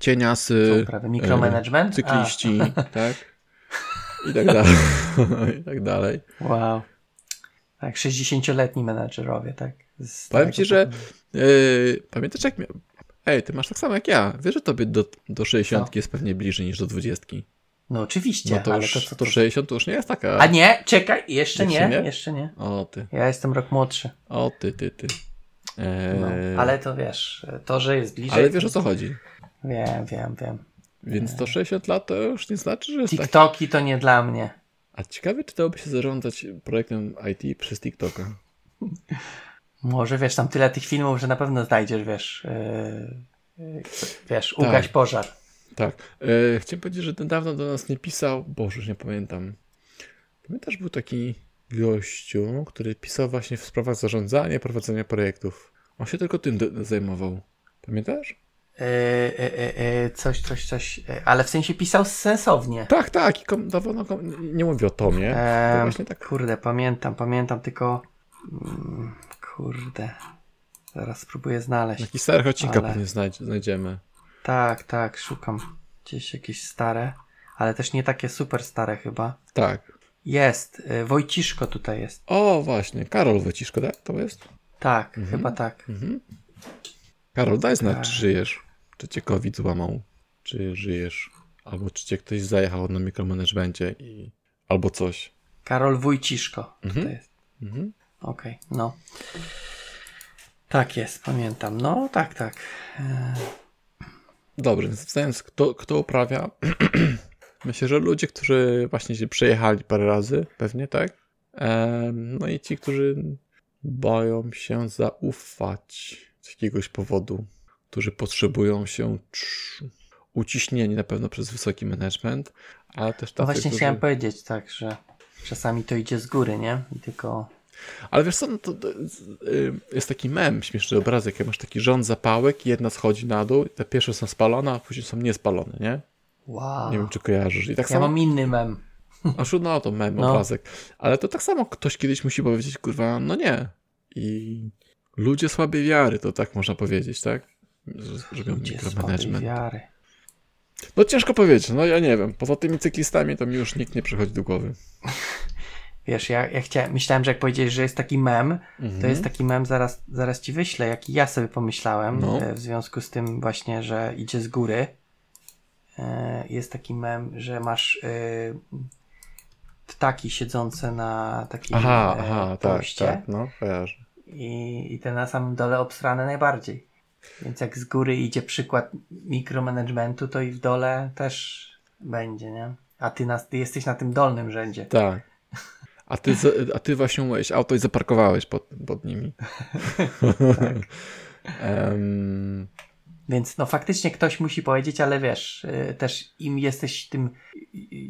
Cieniasy. Kto uprawia? Mikromanagement? Cykliści, [LAUGHS] tak. I tak dalej. [LAUGHS] I tak dalej. Wow. Tak, 60-letni menadżerowie, tak? Powiem ci, że yy, pamiętasz jak miał... Ej, ty masz tak samo jak ja. Wiesz, że tobie do, do 60 jest pewnie bliżej niż do 20. No oczywiście, no to ale już, to, co to 60 to już nie jest taka. A nie, czekaj, jeszcze, nie, nie, jeszcze nie. O ty. Ja jestem rok młodszy. O ty, ty, ty. Eee... No, ale to wiesz, to, że jest bliżej. Ale wiesz o co chodzi. Wiem, wiem, wiem. Więc to 60 lat to już nie znaczy, że jest TikToki taki... to nie dla mnie. A ciekawe, czy dałoby się zarządzać projektem IT przez TikToka? [LAUGHS] Może, wiesz, tam tyle tych filmów, że na pewno znajdziesz, wiesz, yy, wiesz, tak. ugaś pożar. Tak. Yy, chciałem powiedzieć, że niedawno do nas nie pisał, boże, już nie pamiętam. Pamiętasz, był taki gościu, który pisał właśnie w sprawach zarządzania prowadzenia projektów. On się tylko tym zajmował. Pamiętasz? E, e, e, coś, coś, coś, ale w sensie pisał sensownie. Tak, tak, i kom, no, nie mówię o Tomie, to właśnie tak. Kurde, pamiętam, pamiętam, tylko mm, kurde, zaraz spróbuję znaleźć. Jakiś starych odcinka ale... pewnie znajdziemy. Tak, tak, szukam gdzieś jakieś stare, ale też nie takie super stare chyba. Tak. Jest, Wojciszko tutaj jest. O, właśnie, Karol Wojciszko, tak? To jest? Tak, mhm. chyba tak. Mhm. Karol, daj znać, tak. czy żyjesz. czy cię COVID złamał, czy żyjesz, albo czy cię ktoś zajechał na mikromanagemencie i albo coś. Karol Wójciszko Mhm. to jest. Mhm. Okej, no. Tak jest, pamiętam. No, tak, tak. Dobrze, więc wstając, kto, kto uprawia? [CLEARS THROAT] Myślę, że ludzie, którzy właśnie się przejechali parę razy, pewnie tak. No i ci, którzy boją się zaufać z jakiegoś powodu, którzy potrzebują się uciśnieni na pewno przez wysoki management, ale też tacy, No właśnie którzy... chciałem powiedzieć tak, że czasami to idzie z góry, nie? I tylko... Ale wiesz co, no to, to y, jest taki mem, śmieszny obrazek, jak masz taki rząd zapałek i jedna schodzi na dół, te pierwsze są spalone, a później są niespalone, nie? Wow. Nie wiem, czy kojarzysz. I tak Ja samo... mam inny mem. A szut, no to mem, No. obrazek. Ale to tak samo ktoś kiedyś musi powiedzieć, kurwa, no nie. I ludzie słabej wiary, to tak można powiedzieć, tak? Słabej mikromanagement. wiary. No ciężko powiedzieć, no ja nie wiem. Poza tymi cyklistami to mi już nikt nie przychodzi do głowy. [LAUGHS] Wiesz, ja, ja chciałem, myślałem, że jak powiedziałeś, że jest taki mem, Mhm. to jest taki mem, zaraz, zaraz ci wyślę, jaki ja sobie pomyślałem No. e, w związku z tym właśnie, że idzie z góry. E, Jest taki mem, że masz e, ptaki siedzące na takim Aha, aha, tak, poście tak, no, kojarzę. i, i te na samym dole obsrane najbardziej. Więc jak z góry idzie przykład mikromanagementu, to i w dole też będzie, nie? A ty, nas, ty jesteś na tym dolnym rzędzie. Tak. A ty, a ty właśnie umyłeś auto i zaparkowałeś pod, pod nimi. [LAUGHS] Tak. Em, Więc no faktycznie ktoś musi powiedzieć, ale wiesz, y, też im jesteś tym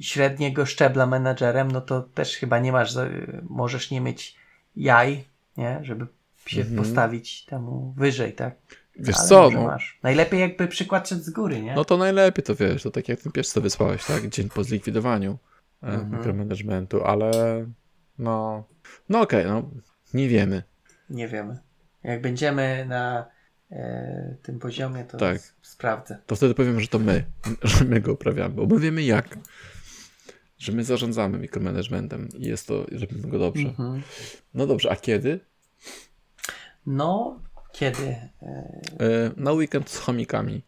średniego szczebla menadżerem, no to też chyba nie masz, możesz nie mieć jaj, nie, żeby się Mhm. postawić temu wyżej, tak? wiesz ale co, no, masz. Najlepiej jakby przykład szedł z góry, nie? no to najlepiej to wiesz, to tak jak ten pierwszy co wysłałeś, tak? Dzień po zlikwidowaniu Mhm. mikromanagementu, ale no, no okej, no, nie wiemy. Nie wiemy. Jak będziemy na e, tym poziomie, to Tak. sprawdzę. To wtedy powiem, że to my, że my go uprawiamy, bo my wiemy jak. Że my zarządzamy mikromanagementem i jest to, robimy go dobrze. Mhm. No dobrze, a kiedy? No, kiedy? E, E, na weekend z chomikami.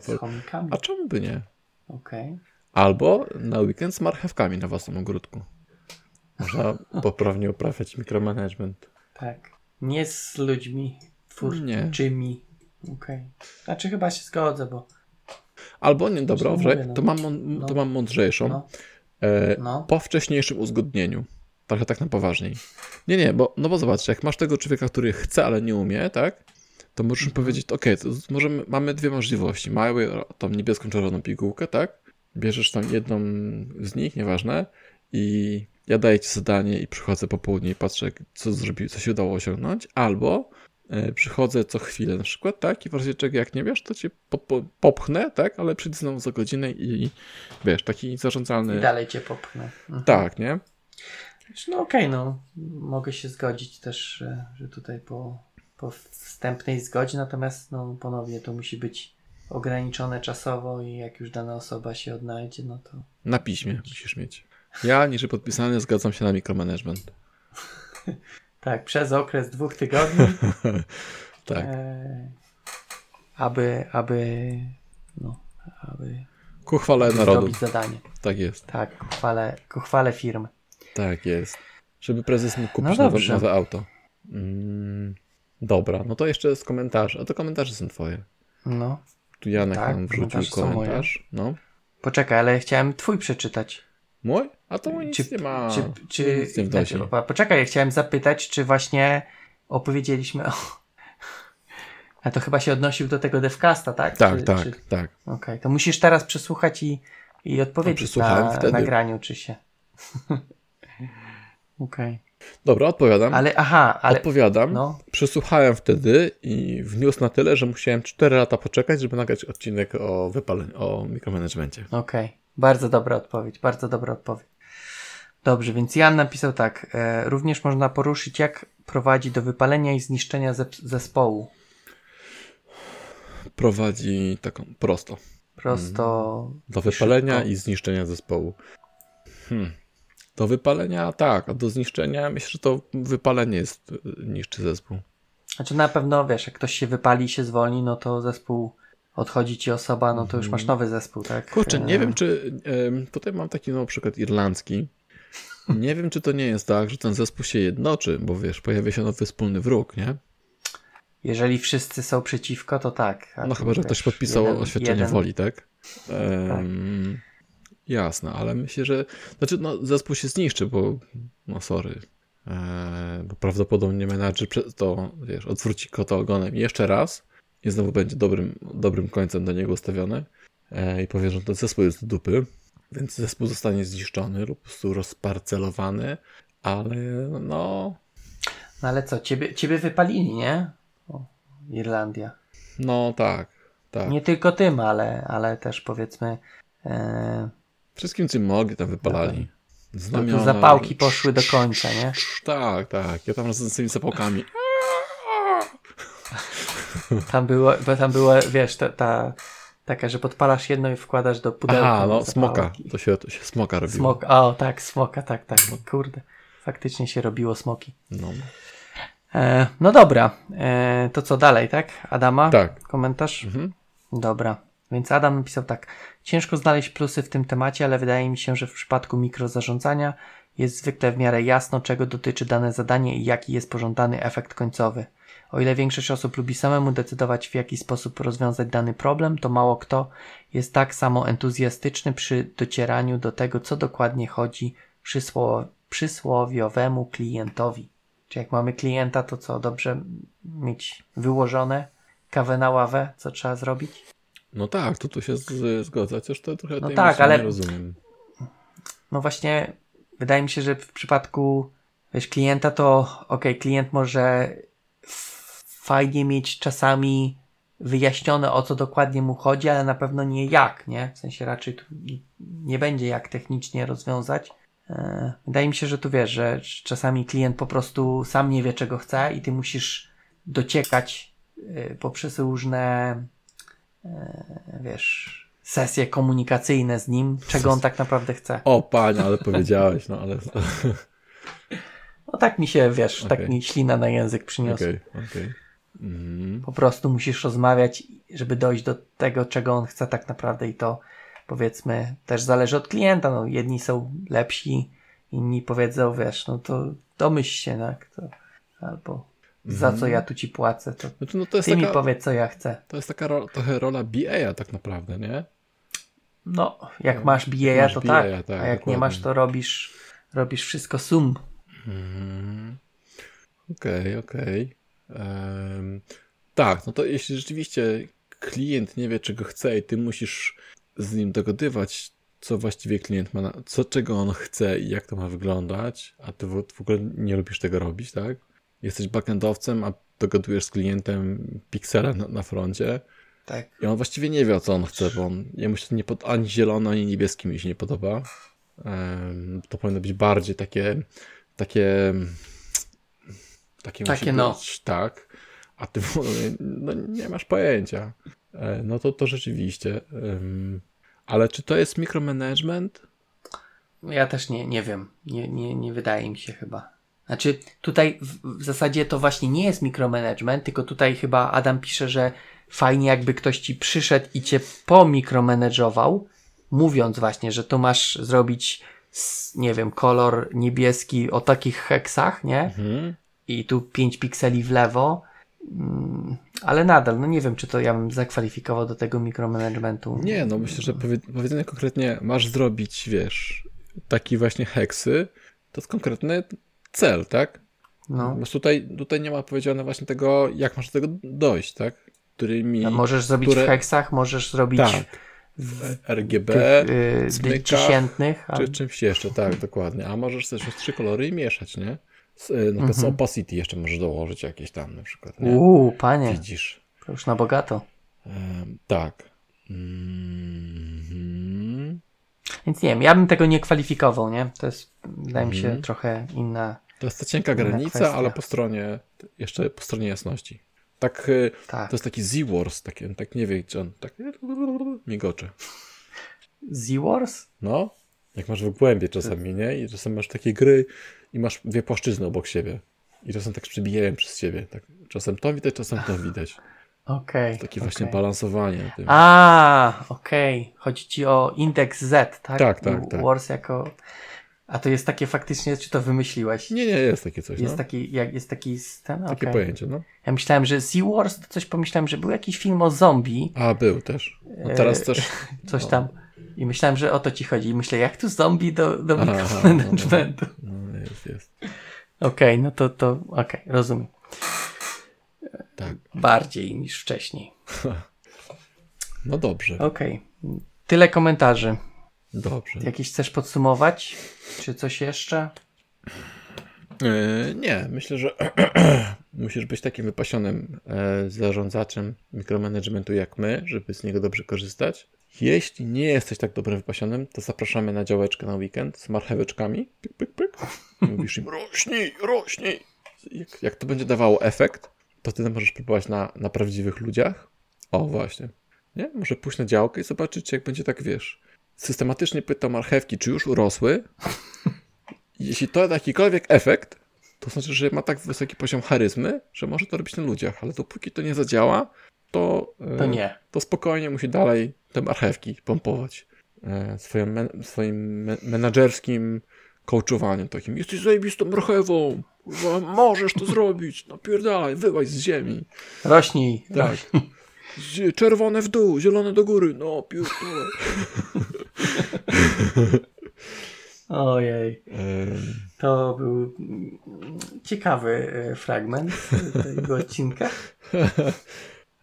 z [LAUGHS] chomikami. A czemu by nie? Okej. Albo na weekend z marchewkami na własnym ogródku. Można poprawnie uprawiać mikromanagement. Tak. Nie z ludźmi twórczymi. Okej. Znaczy chyba się zgodzę, bo Albo nie, dobra, mówię, no. to, mam, mą- to No. mam mądrzejszą. no, E, no. po wcześniejszym uzgodnieniu. Trochę tak na poważniej. Nie, nie, bo, no bo zobacz, jak masz tego człowieka, który chce, ale nie umie, tak? To możesz Mhm. powiedzieć, ok, to możemy, mamy dwie możliwości. Mały, tą niebieską, czerwoną pigułkę, tak? Bierzesz tam jedną z nich, nieważne, i ja daję ci zadanie i przychodzę po południu i patrzę, co zrobił, co się udało osiągnąć, albo e, przychodzę co chwilę na przykład, tak? I w razie czego jak nie wiesz, to cię po, po, popchnę, tak? Ale przyjdę znowu za godzinę i wiesz, taki zarządzalny... I dalej cię popchnę. Mhm. Tak, nie? No okej, no. Mogę się zgodzić też, że, że tutaj po, po wstępnej zgodzie, natomiast no ponownie to musi być ograniczone czasowo i jak już dana osoba się odnajdzie, no to Na piśmie musisz mieć. Ja, niżej podpisany, zgadzam się na mikromanagement. [LAUGHS] tak, przez okres dwóch tygodni [LAUGHS] tak. e, aby, aby no, aby Ku chwale narodu. zrobić zadanie. Tak jest. Tak, ku chwale, ku chwale firmy. Tak jest. Żeby prezes mógł kupić No nowe, nowe auto. Mm, dobra, no to jeszcze z komentarzy. A to komentarze są twoje. No. Tu Janek Tak, nam wrzucił komentarz. No. Poczekaj, ale chciałem twój przeczytać. Mój? A to nic Czy, nie ma. czy, czy, nic nie wnosi. znaczy, po- poczekaj, ja chciałem zapytać, czy właśnie opowiedzieliśmy o... A to chyba się odnosił do tego devcasta, tak? Tak, czy, tak, Czy... tak. Okej, to musisz teraz przesłuchać i, i odpowiedzieć na wtedy. nagraniu, czy się... [LAUGHS] Okej. Dobra, odpowiadam. Ale aha, ale... Odpowiadam. No, Przesłuchałem wtedy i wniósł na tyle, że musiałem 4 lata poczekać, żeby nagrać odcinek o wypaleniu, o mikromanagemencie. okej. Bardzo dobra odpowiedź, bardzo dobra odpowiedź. Dobrze, więc Jan napisał tak. E, również można poruszyć, jak prowadzi do wypalenia i zniszczenia zespołu. Prowadzi taką prosto. Prosto... Do I wypalenia szybko. i zniszczenia zespołu. Hmm. Do wypalenia tak, a do zniszczenia myślę, że to wypalenie jest y, niszczy zespół. Znaczy na pewno, wiesz, jak ktoś się wypali i się zwolni, no to zespół odchodzi ci osoba, no to już masz nowy zespół, tak? Kurczę, nie E, wiem, czy. em, tutaj mam taki no, przykład irlandzki. Nie wiem, czy to nie jest tak, że ten zespół się jednoczy, bo wiesz, pojawia się nowy wspólny wróg, nie? Jeżeli wszyscy są przeciwko, to tak. No tu chyba, że wiesz, ktoś podpisał jeden- oświadczenie jeden- woli, tak? Em, Jasne, ale myślę, że. Znaczy, no, zespół się zniszczy, bo. No, sorry. E, bo prawdopodobnie menadżer to, wiesz, odwróci kota ogonem jeszcze raz i znowu będzie dobrym, dobrym końcem do niego ustawiony e, i powie, że ten zespół jest do dupy, więc zespół zostanie zniszczony lub po prostu rozparcelowany, ale no. No ale co, ciebie, ciebie wypalili, nie? O, Irlandia. No tak, tak. Nie tylko tym, ale, ale też powiedzmy. E, Wszystkim, czym mogli, tam wypalali. no Znamiona. zapałki poszły do końca, nie? Tak, tak. Ja tam razem z tymi zapałkami. Tam było, bo tam było, wiesz, ta, ta taka, że podpalasz jedno i wkładasz do pudełka. Aha, no smoka. To się, to się smoka robiło. Smok, o tak, smoka, tak, tak. Kurde, faktycznie się robiło smoki. No. E, no dobra, e, to co dalej, tak? Adama? Tak. Komentarz? Mhm. Dobra. Więc Adam napisał tak. Ciężko znaleźć plusy w tym temacie, ale wydaje mi się, że w przypadku mikrozarządzania jest zwykle w miarę jasno, czego dotyczy dane zadanie i jaki jest pożądany efekt końcowy. O ile większość osób lubi samemu decydować, w jaki sposób rozwiązać dany problem, to mało kto jest tak samo entuzjastyczny przy docieraniu do tego, co dokładnie chodzi przysło- przysłowiowemu klientowi. Czy jak mamy klienta, to co, dobrze mieć wyłożone kawę na ławę, co trzeba zrobić? No tak, to tu się z, zgodzę, chociaż to trochę No tak, ale- nie rozumiem. No właśnie, wydaje mi się, że w przypadku wiesz, klienta to ok, klient może fajnie mieć czasami wyjaśnione o co dokładnie mu chodzi, ale na pewno nie jak, nie? W sensie raczej tu nie będzie jak technicznie rozwiązać. E, Wydaje mi się, że tu wiesz, że czasami klient po prostu sam nie wie czego chce i ty musisz dociekać e, poprzez różne e, wiesz, sesje komunikacyjne z nim, czego on tak naprawdę chce. O, panie, ale powiedziałeś, no ale... [LAUGHS] No tak mi się, wiesz, tak Okej. mi ślina na język przyniosła. Okej, okej. Mhm. Po prostu musisz rozmawiać, żeby dojść do tego, czego on chce tak naprawdę i to powiedzmy też zależy od klienta. No, jedni są lepsi, inni powiedzą, wiesz, no to domyśl się, tak? To, albo za co ja tu ci płacę, to Znaczy, no to jest ty mi taka, powiedz, co ja chcę. to jest taka ro, trochę rola BA tak naprawdę, nie? No, jak No, masz BA, to BA, tak, tak, a jak nie dokładnie. masz, to robisz, robisz wszystko sum. Mhm. Okej, okej. Em, Tak, no to jeśli rzeczywiście klient nie wie, czego chce i ty musisz z nim dogadywać, co właściwie klient ma, na, co, czego on chce i jak to ma wyglądać, a ty w, w ogóle nie lubisz tego robić, tak? Jesteś backendowcem, a dogadujesz z klientem piksela na, na froncie Tak. i on właściwie nie wie, o co on chce, bo on, jemu się nie pod, ani zielony, ani niebieski mi się nie podoba. Em, to powinno być bardziej takie, takie, takie, Takie no. być, tak, a ty no, nie masz pojęcia. E, No to, to rzeczywiście. ale czy to jest mikromanagement? Ja też nie, nie wiem. Nie, nie, nie wydaje mi się chyba. Znaczy, tutaj w, w zasadzie to właśnie nie jest mikromanagement, tylko tutaj chyba Adam pisze, że fajnie jakby ktoś ci przyszedł i cię pomikromanedżował, mówiąc właśnie, że tu masz zrobić, nie wiem, kolor niebieski o takich heksach, nie? Mhm. I tu 5 pikseli w lewo. Mm, Ale nadal, no nie wiem, czy to ja bym zakwalifikował do tego mikromanagementu. Nie, no myślę, że powie, powiedzenie konkretnie masz zrobić, wiesz, taki właśnie heksy, to jest konkretny cel, tak? No. Bo tutaj, tutaj nie ma powiedziane właśnie tego, jak masz do tego dojść, tak? Którymi... A możesz zrobić które- w heksach, możesz zrobić Tak. w RGB, tych y, smykach, czy czymś jeszcze, tak, dokładnie. A możesz też trzy kolory i mieszać, nie? S- y, Na przykład Mhm. z opacity jeszcze możesz dołożyć jakieś tam na przykład, nie? Uuu, panie, Widzisz. to już na bogato. Em, tak. Mhm. Więc nie wiem, ja bym tego nie kwalifikował, nie? To jest, wydaje mi się, Mhm. trochę inna. To jest ta cienka granica, kwestia. ale po stronie, jeszcze po stronie jasności. Tak, y, Tak. to jest taki Z-Wars, taki, tak nie wie, czy on tak migocze. Z-Wars? No, jak masz w głębie czasami, nie? I czasem masz takie gry i masz dwie płaszczyzny obok siebie. I czasem tak przebijają przez siebie. Tak, czasem to widać, czasem to widać. [LAUGHS] Okej. Takie właśnie okej. balansowanie. Tym. A, okej. Chodzi ci o indeks Z, tak? Tak, tak, tak. Wars jako... A to jest takie faktycznie, czy to wymyśliłeś? Nie, nie, jest takie coś. Jest no. taki, jak, jest taki ten? Takie pojęcie, no. Ja myślałem, że Sea Wars to coś pomyślałem, że był jakiś film o zombie, A, był też. No teraz E, też. [LAUGHS] coś No. tam. I myślałem, że o to ci chodzi. I myślę, jak tu zombie do, do mikromanagementu. No, jest, jest. Okej, no to, to okej, rozumiem. Tak. Bardziej niż wcześniej. [LAUGHS] No dobrze, Okej. Tyle komentarzy. dobrze. Jakieś chcesz podsumować? Czy coś jeszcze? E, nie, myślę, że [CLEARS THROAT] musisz być takim wypasionym e, zarządzaczem mikromanagementu jak my, żeby z niego dobrze korzystać. Jeśli nie jesteś tak dobrym wypasionym, to zapraszamy na działeczkę na weekend z marcheweczkami. Pyk, pyk, pyk. Mówisz im rośnij, rośnij. Jak, jak to będzie dawało efekt, to wtedy możesz próbować na, na prawdziwych ludziach. O, właśnie. Nie? Może pójść na działkę i zobaczyć, jak będzie tak, wiesz, systematycznie pytał marchewki, czy już urosły. [LAUGHS] Jeśli to da jakikolwiek efekt, to znaczy, że ma tak wysoki poziom charyzmy, że może to robić na ludziach, ale dopóki to nie zadziała, to, e, To nie. to spokojnie musi dalej te marchewki pompować e, swoim, men, swoim me, menadżerskim coachowaniem takim. Jesteś zajebistą marchewą, możesz to zrobić, [LAUGHS] napierdalaj, wyłaź z ziemi. Rośnij. Tak. Z- Czerwone w dół, zielone do góry, no pierdolę. [LAUGHS] Ojej. Em, To był ciekawy e, fragment tego odcinka. [LAUGHS]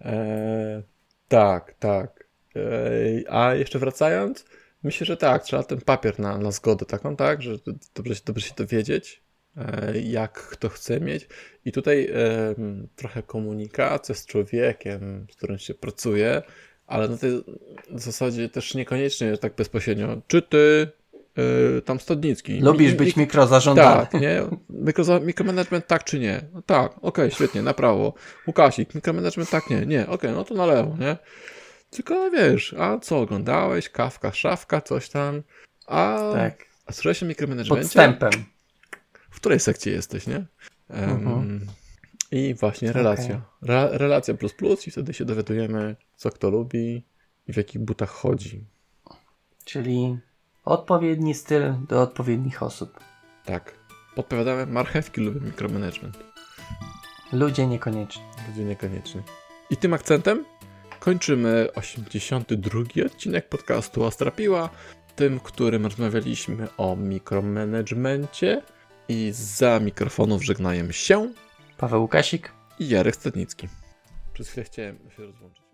E, tak, tak. E, a jeszcze wracając, myślę, że tak, trzeba ten papier na, na zgodę taką, tak, że dobrze, się- dobrze się dowiedzieć, e, jak kto chce mieć. I tutaj em, trochę komunikacja z człowiekiem, z którym się pracuje, ale na tej zasadzie też niekoniecznie tak bezpośrednio. Czy ty tam Stadnicki? Lubisz Mi- być mi- mikrozarządzany. tak, nie? Mikro, mikromanagement tak czy nie? No tak, okej, świetnie, na prawo. Łukasik, mikromanagement tak, nie, nie, okej, no to na lewo, nie? Tylko wiesz, a co oglądałeś? Kawka, szafka, coś tam. A, Tak. a słyszałeś o mikromanagemencie? Podstępem. W której sekcji jesteś, nie? Em, Mhm. I właśnie relacja. Re, relacja plus plus i wtedy się dowiadujemy, co kto lubi i w jakich butach chodzi. Czyli odpowiedni styl do odpowiednich osób. Tak. Podpowiadamy, marchewki lubią mikromanagement. Ludzie niekoniecznie. Ludzie niekoniecznie. I tym akcentem kończymy 82 odcinek podcastu Ostrapiła, tym, którym rozmawialiśmy o mikromanagemencie i za mikrofonów żegnają się Paweł Łukasik. i Jarek Stadnicki. Przez chwilę chciałem się rozłączyć.